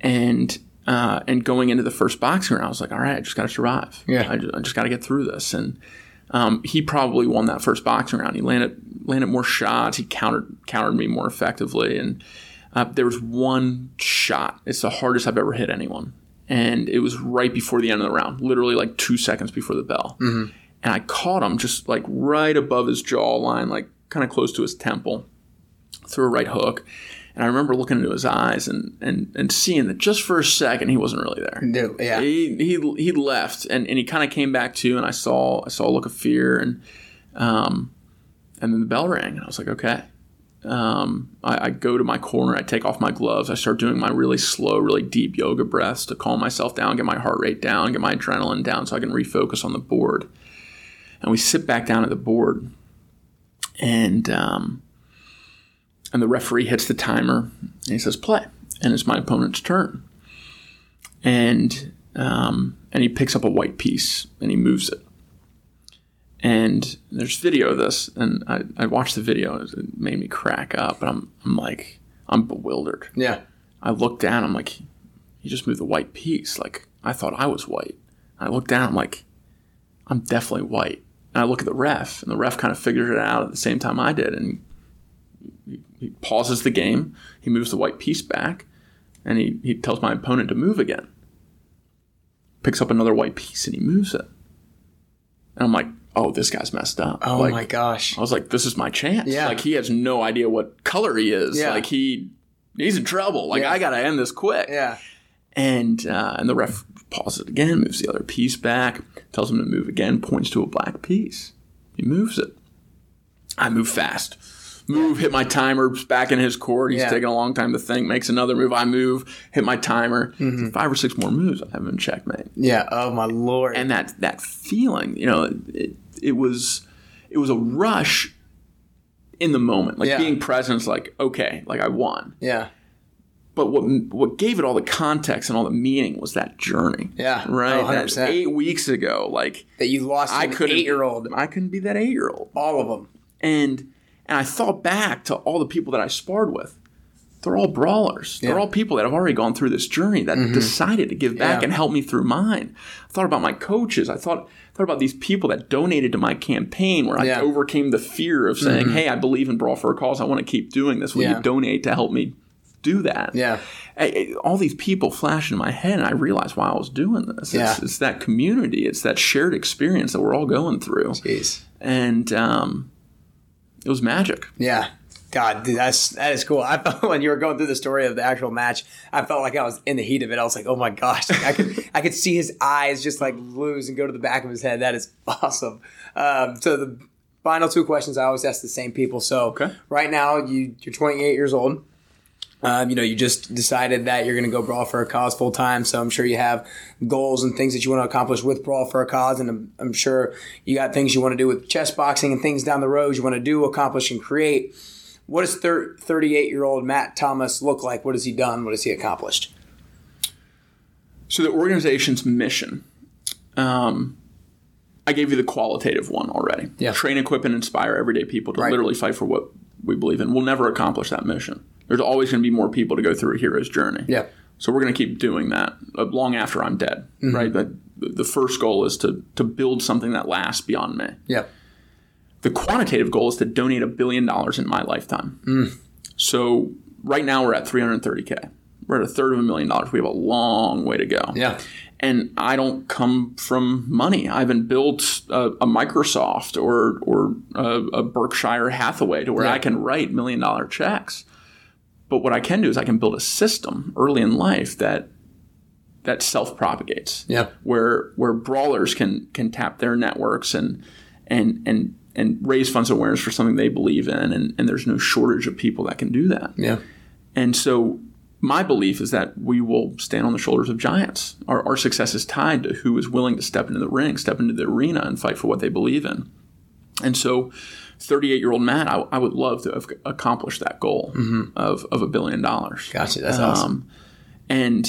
and uh, and going into the first boxing round, I was like, all right, I just got to survive. Yeah. I just, I just got to get through this. And um, he probably won that first boxing round. He landed landed more shots. He countered countered me more effectively. And uh, there was one shot. It's the hardest I've ever hit anyone. And it was right before the end of the round, literally like two seconds before the bell. And I caught him just like right above his jawline, like kind of close to his temple, threw a right hook. And I remember looking into his eyes and, and, and seeing that just for a second he wasn't really there. No, yeah. He he he left and, and he kind of came back too and I saw I saw a look of fear and um and then the bell rang and I was like okay um, I, I go to my corner I take off my gloves I start doing my really slow really deep yoga breaths to calm myself down get my heart rate down get my adrenaline down so I can refocus on the board and we sit back down at the board and um, and the referee hits the timer and he says play. And it's my opponent's turn. And um, and he picks up a white piece and he moves it. And there's video of this and I, I watched the video. And it made me crack up. And I'm, I'm like I'm bewildered. Yeah. I look down. I'm like he just moved the white piece. Like I thought I was white. I look down. I'm like I'm definitely white. And I look at the ref and the ref kind of figured it out at the same time I did. And he, he pauses the game he moves the white piece back and he, he tells my opponent to move again picks up another white piece and he moves it and I'm like oh this guy's messed up Oh like, my gosh. I was like, this is my chance. Yeah. Like he has no idea what color he is. Yeah. Like he he's in trouble. Like Yeah. I gotta end this quick. Yeah. And uh, and the ref pauses it again, moves the other piece back, tells him to move again, points to a black piece. He moves it. I move fast. Move, hit my timer, back in his court. He's Yeah. taking a long time to think, makes another move. I move, hit my timer. Mm-hmm. Five or six more moves. I have him checkmate Yeah. Oh my lord. and that that feeling, you know, it, it was it was a rush in the moment, like Yeah. being present. is like okay, like I won. yeah. But what what gave it all the context and all the meaning was that journey. Yeah. right. Oh, 100%. eight weeks ago, like That you lost I an couldn't eight year old. I couldn't be that eight year old, All of them. and and I thought back to all the people that I sparred with. They're all brawlers. They're all people that have already gone through this journey that decided to give back Yeah. and help me through mine. I thought about my coaches. I thought thought about these people that donated to my campaign where I Yeah. Mm-hmm. overcame the fear of saying, "Hey, I believe in Brawl for a Cause. I want to keep doing this. Will Yeah. you donate to help me do that?" Yeah. All these people flash in my head, and I realized why I was doing this. It's, Yeah. it's that community. It's that shared experience that we're all going through, Jeez. and um, it was magic. Yeah. God, dude, that's that is cool. I <laughs> felt when you were going through the story of the actual match, I felt like I was in the heat of it. I was like, oh my gosh, Like, I could I could see his eyes just like lose and go to the back of his head. That is <laughs> awesome. Um, so the final two questions I always ask the same people. So Okay. right now you you're 28 years old. Um, you know, you just decided that you're going to go brawl for a cause full time. So I'm sure you have goals and things that you want to accomplish with brawl for a cause, and I'm, I'm sure you got things you want to do with chess boxing and things down the road you want to do, accomplish, and create. What does 38 year old Matt Thomas look like? What has he done? What has he accomplished? So the organization's mission. Um, I gave you the qualitative one already. Yeah. Train, equip, and inspire everyday people to Right. literally fight for what we believe in. We'll never accomplish that mission. There's always going to be more people to go through a hero's journey. Yeah. So we're going to keep doing that uh, long after I'm dead. Mm-hmm. Right. That the first goal is to to build something that lasts beyond me. Yeah. The quantitative goal is to donate a billion dollars in my lifetime. Mm. So right now we're at 330k. We're at a third of a million dollars. We have a long way to go. Yeah. And I don't come from money. I haven't built a, a Microsoft or or a, a Berkshire Hathaway to where Yeah. I can write million dollar checks. But what I can do is I can build a system early in life that that self propagates Yeah. where where brawlers can can tap their networks and and and and raise funds awareness for something they believe in and, and there's no shortage of people that can do that Yeah. and so my belief is that we will stand on the shoulders of giants our, our success is tied to who is willing to step into the ring step into the arena and fight for what they believe in and so 38 year old matt I, I would love to have accomplished that goal of, of a billion dollars Gotcha. That's awesome. um, and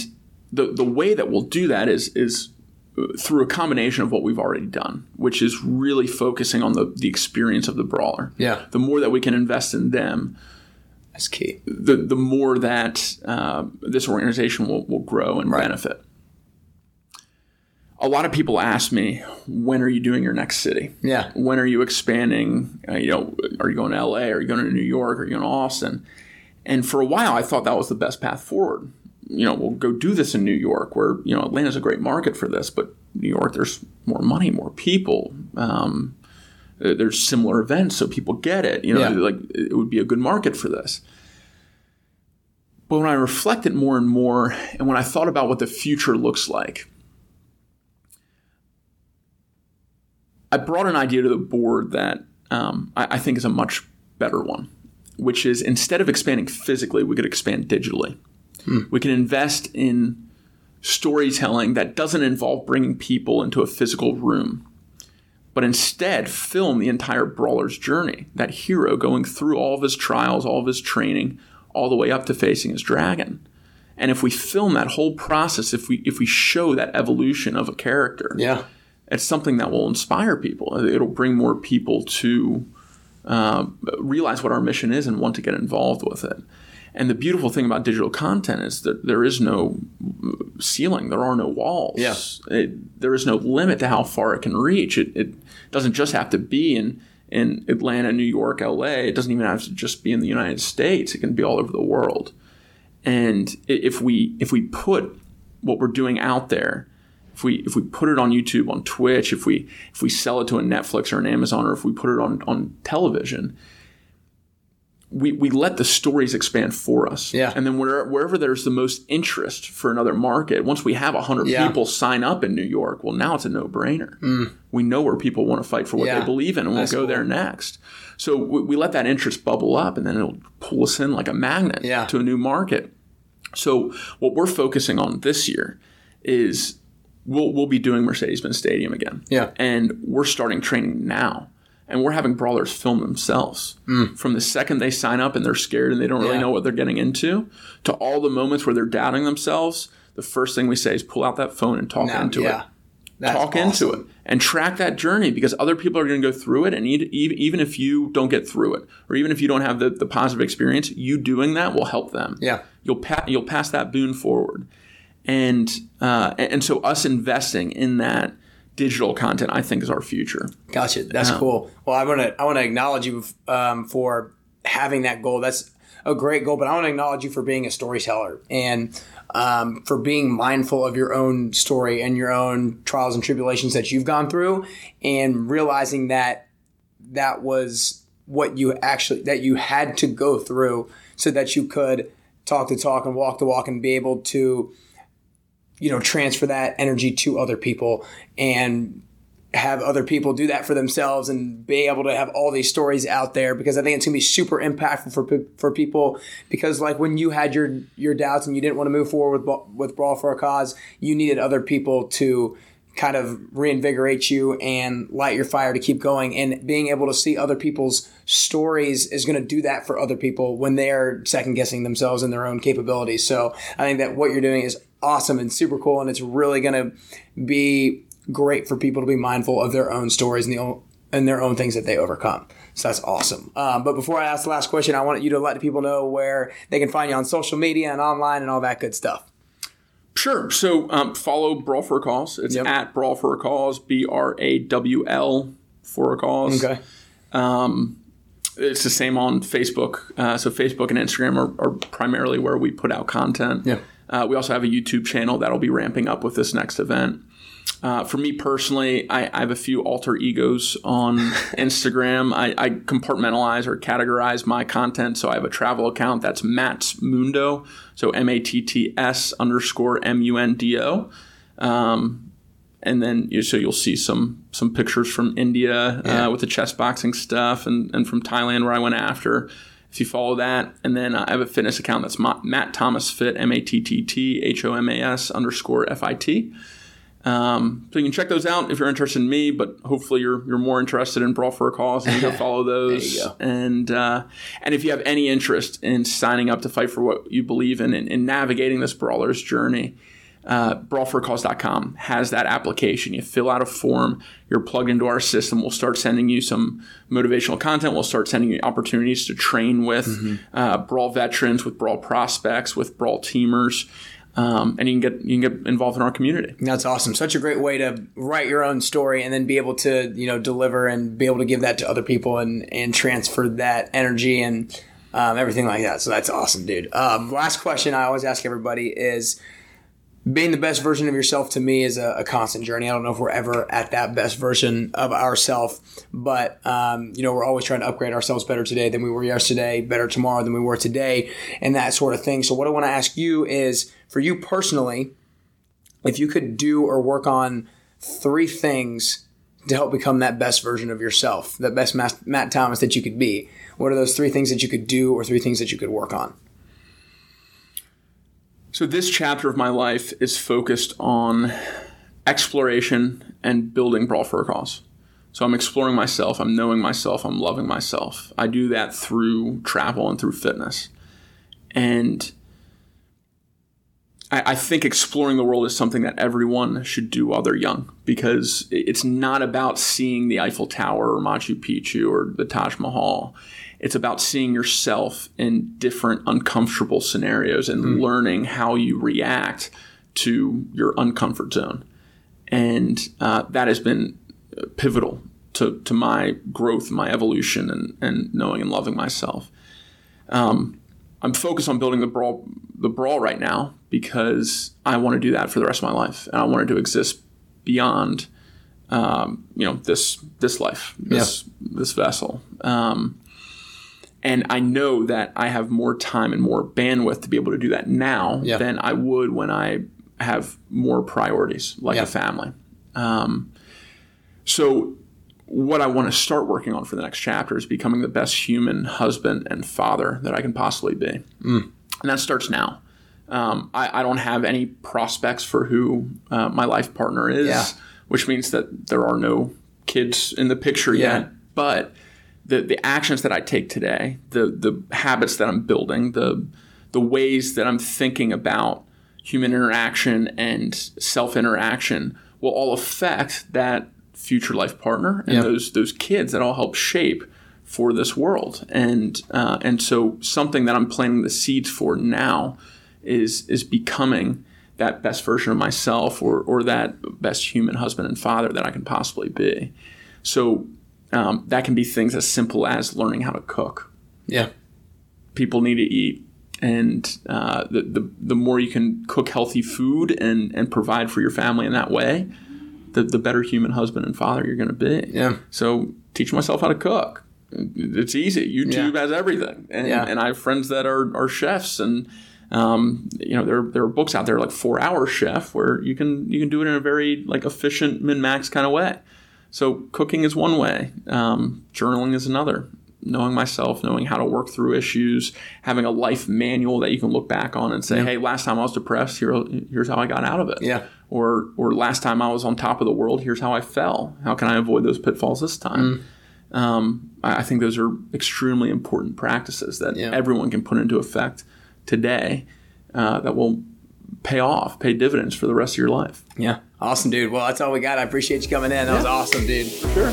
the the way that we'll do that is is uh, through a combination of what we've already done, which is really focusing on the the experience of the brawler. Yeah. The more that we can invest in them, That's key. The the more that uh, this organization will, will grow and Right. benefit. A lot of people ask me, when are you doing your next city? Yeah. When are you expanding? Uh, you know, are you going to LA? Are you going to New York? Are you going to Austin? And for a while, I thought that was the best path forward. You know, we'll go do this in New York, where you know Atlanta's a great market for this, but New York, there's more money, more people. Um, there's similar events, so people get it. You know, Yeah. like it would be a good market for this. But when I reflected more and more, and when I thought about what the future looks like, I brought an idea to the board that um, I, I think is a much better one, which is instead of expanding physically, we could expand digitally. We can invest in storytelling that doesn't involve bringing people into a physical room, but instead film the entire brawler's journey, that hero going through all of his trials, all of his training, all the way up to facing his dragon. And if we film that whole process, if we if we show that evolution of a character, Yeah. it's something that will inspire people. It'll bring more people to uh, realize what our mission is and want to get involved with it. And the beautiful thing about digital content is that there is no uh, ceiling, there are no walls. Yeah. It, there is no limit to how far it can reach. It, it doesn't just have to be in, in Atlanta, New York, LA. It doesn't even have to just be in the United States. It can be all over the world. And if we if we put what we're doing out there, if we if we put it on YouTube, on Twitch, if we if we sell it to a Netflix or an Amazon, or if we put it on on television, we, we let the stories expand for us. Yeah. And then where, wherever there's the most interest for another market, once we have 100 Yeah. people sign up in New York, well, now it's a no brainer. We know where people want to fight for what Mm. Yeah. they believe in, and we'll That's go cool. there next. So we, we let that interest bubble up, and then it'll pull us in like a magnet Yeah. to a new market. So what we're focusing on this year is we'll, we'll be doing Mercedes-Benz Stadium again. Yeah. And we're starting training now. And we're having brawlers film themselves from the second they sign up and they're scared and they don't really Mm. Yeah. know what they're getting into to all the moments where they're doubting themselves. The first thing we say is pull out that phone and talk Now, into yeah. it. That's talk awesome. into it and track that journey because other people are going to go through it. And even if you don't get through it, or even if you don't have the, the positive experience, you doing that will help them Yeah. you'll pa- you'll pass that boon forward, and uh, and so us investing in that digital content, I think, is our future. Gotcha. That's cool. Well, I want to I want to acknowledge you um, for having that goal. That's a great goal, but I want to acknowledge you for being a storyteller and um, for being mindful of your own story and your own trials and tribulations that you've gone through, and realizing that that was what you actually that you had to go through so that you could talk the talk and walk the walk and be able to you know transfer that energy to other people and have other people do that for themselves and be able to have all these stories out there because I think it's gonna be super impactful for for people because like when you had your your doubts and you didn't want to move forward with with brawl for a cause, you needed other people to kind of reinvigorate you and light your fire to keep going. And being able to see other people's stories is going to do that for other people when they're second guessing themselves and their own capabilities. So i think that what you're doing is awesome and super cool and it's really going to be great for people to be mindful of their own stories and, the and their own things that they overcome so that's awesome um, but before i ask the last question i want you to let the people know where they can find you on social media and online and all that good stuff Sure. So um, follow Brawl for a Cause. It's Yep. at Brawl for a Cause. B R A W L for a Cause. okay It's the same on Facebook. Uh, so Facebook and Instagram are, are primarily where we put out content. Yeah. Uh, we also have a YouTube channel that'll be ramping up with this next event. Uh, for me personally, I, I have a few alter egos on <laughs> Instagram. I, I compartmentalize or categorize my content. So I have a travel account that's Matt's Mundo. So M A T T S underscore M U N D O. Um, and then you, so you'll see some some pictures from India uh, with the chess boxing stuff, and, and from Thailand where I went after. If you follow that, and then I have a fitness account that's Ma- Matt Thomas Fit M A T T T H O M A S underscore F I T. Um, so you can check those out if you're interested in me, but hopefully you're you're more interested in Brawl for a Cause and you go <laughs> follow those. go. And uh, and if you have any interest in signing up to fight for what you believe in and, and navigating this brawler's journey, uh, brawlforacause.com has that application. You fill out a form, you're plugged into our system. We'll start sending you some motivational content. We'll start sending you opportunities to train with mm-hmm. uh, Brawl veterans, with Brawl prospects, with Brawl teamers. Um, and you can get you can get involved in our community. That's awesome. Such a great way to write your own story and then be able to you know deliver and be able to give that to other people and and transfer that energy and um, everything like that. So that's awesome, dude. Um, last question I always ask everybody is being the best version of yourself to me is a, a, constant journey. I don't know if we're ever at that best version of ourselves, but um, you know we're always trying to upgrade ourselves better today than we were yesterday, better tomorrow than we were today, and that sort of thing. So what I want to ask you is, for you personally, if you could do or work on three things to help become that best version of yourself, that best Matt Thomas that you could be, what are those three things that you could do or three things that you could work on? So, this chapter of my life is focused on exploration and building Brawl for a Cause. So, I'm exploring myself, I'm knowing myself, I'm loving myself. I do that through travel and through fitness. And I, I think exploring the world is something that everyone should do while they're young because it's not about seeing the Eiffel Tower or Machu Picchu or the Taj Mahal it's about seeing yourself in different uncomfortable scenarios and mm. learning how you react to your uncomfort zone. And uh, that has been pivotal to, to my growth, my evolution, and, and knowing and loving myself. Um, I'm focused on building the brawl, the brawl right now because I want to do that for the rest of my life, and I wanted to exist beyond, um, you know, this this life, this yeah. this vessel. Um, and I know that I have more time and more bandwidth to be able to do that now yeah. than I would when I have more priorities like yeah. a family. Um, so, what I want to start working on for the next chapter is becoming the best human husband and father that I can possibly be. Mm. And that starts now. Um, I, I, don't have any prospects for who uh, my life partner is, yeah. which means that there are no kids in the picture yet. But the the actions that I take today, the the habits that I'm building, the the ways that I'm thinking about human interaction and self interaction will all affect that future life partner and yep. those those kids that all help shape for this world. And uh, and so something that I'm planting the seeds for now is is becoming that best version of myself or or that best human husband and father that I can possibly be. So um, that can be things as simple as learning how to cook. Yeah. People need to eat. And uh, the, the, the more you can cook healthy food and, and provide for your family in that way, the, the better human husband and father you're going to be. Yeah. So teach myself how to cook. It's easy. YouTube yeah. has everything. And, yeah. and I have friends that are, are chefs and um, you know there, there are books out there like four hour chef where you can you can do it in a very like efficient min max kind of way so cooking is one way, um, journaling is another. Knowing myself, knowing how to work through issues, having a life manual that you can look back on and say, yeah. "Hey, last time I was depressed, here, here's how I got out of it." Yeah. Or, or last time I was on top of the world, here's how I fell. How can I avoid those pitfalls this time? Mm. Um, I, I think those are extremely important practices that yeah. everyone can put into effect today uh, that will pay off, pay dividends for the rest of your life. Yeah. Awesome, dude. Well, that's all we got. I appreciate you coming in. That yeah. was awesome, dude. Sure.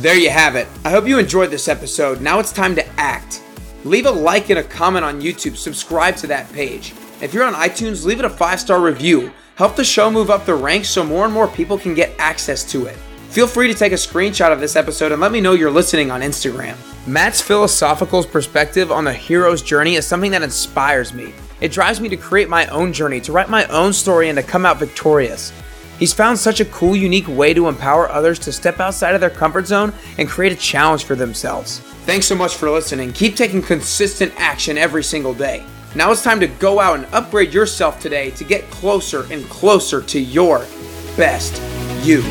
There you have it. I hope you enjoyed this episode. Now it's time to act. Leave a like and a comment on YouTube. Subscribe to that page. If you're on iTunes, leave it a five star review. Help the show move up the ranks so more and more people can get access to it. Feel free to take a screenshot of this episode and let me know you're listening on Instagram. Matt's philosophical perspective on the hero's journey is something that inspires me. It drives me to create my own journey, to write my own story, and to come out victorious. He's found such a cool, unique way to empower others to step outside of their comfort zone and create a challenge for themselves. Thanks so much for listening. Keep taking consistent action every single day. Now it's time to go out and upgrade yourself today to get closer and closer to your best you.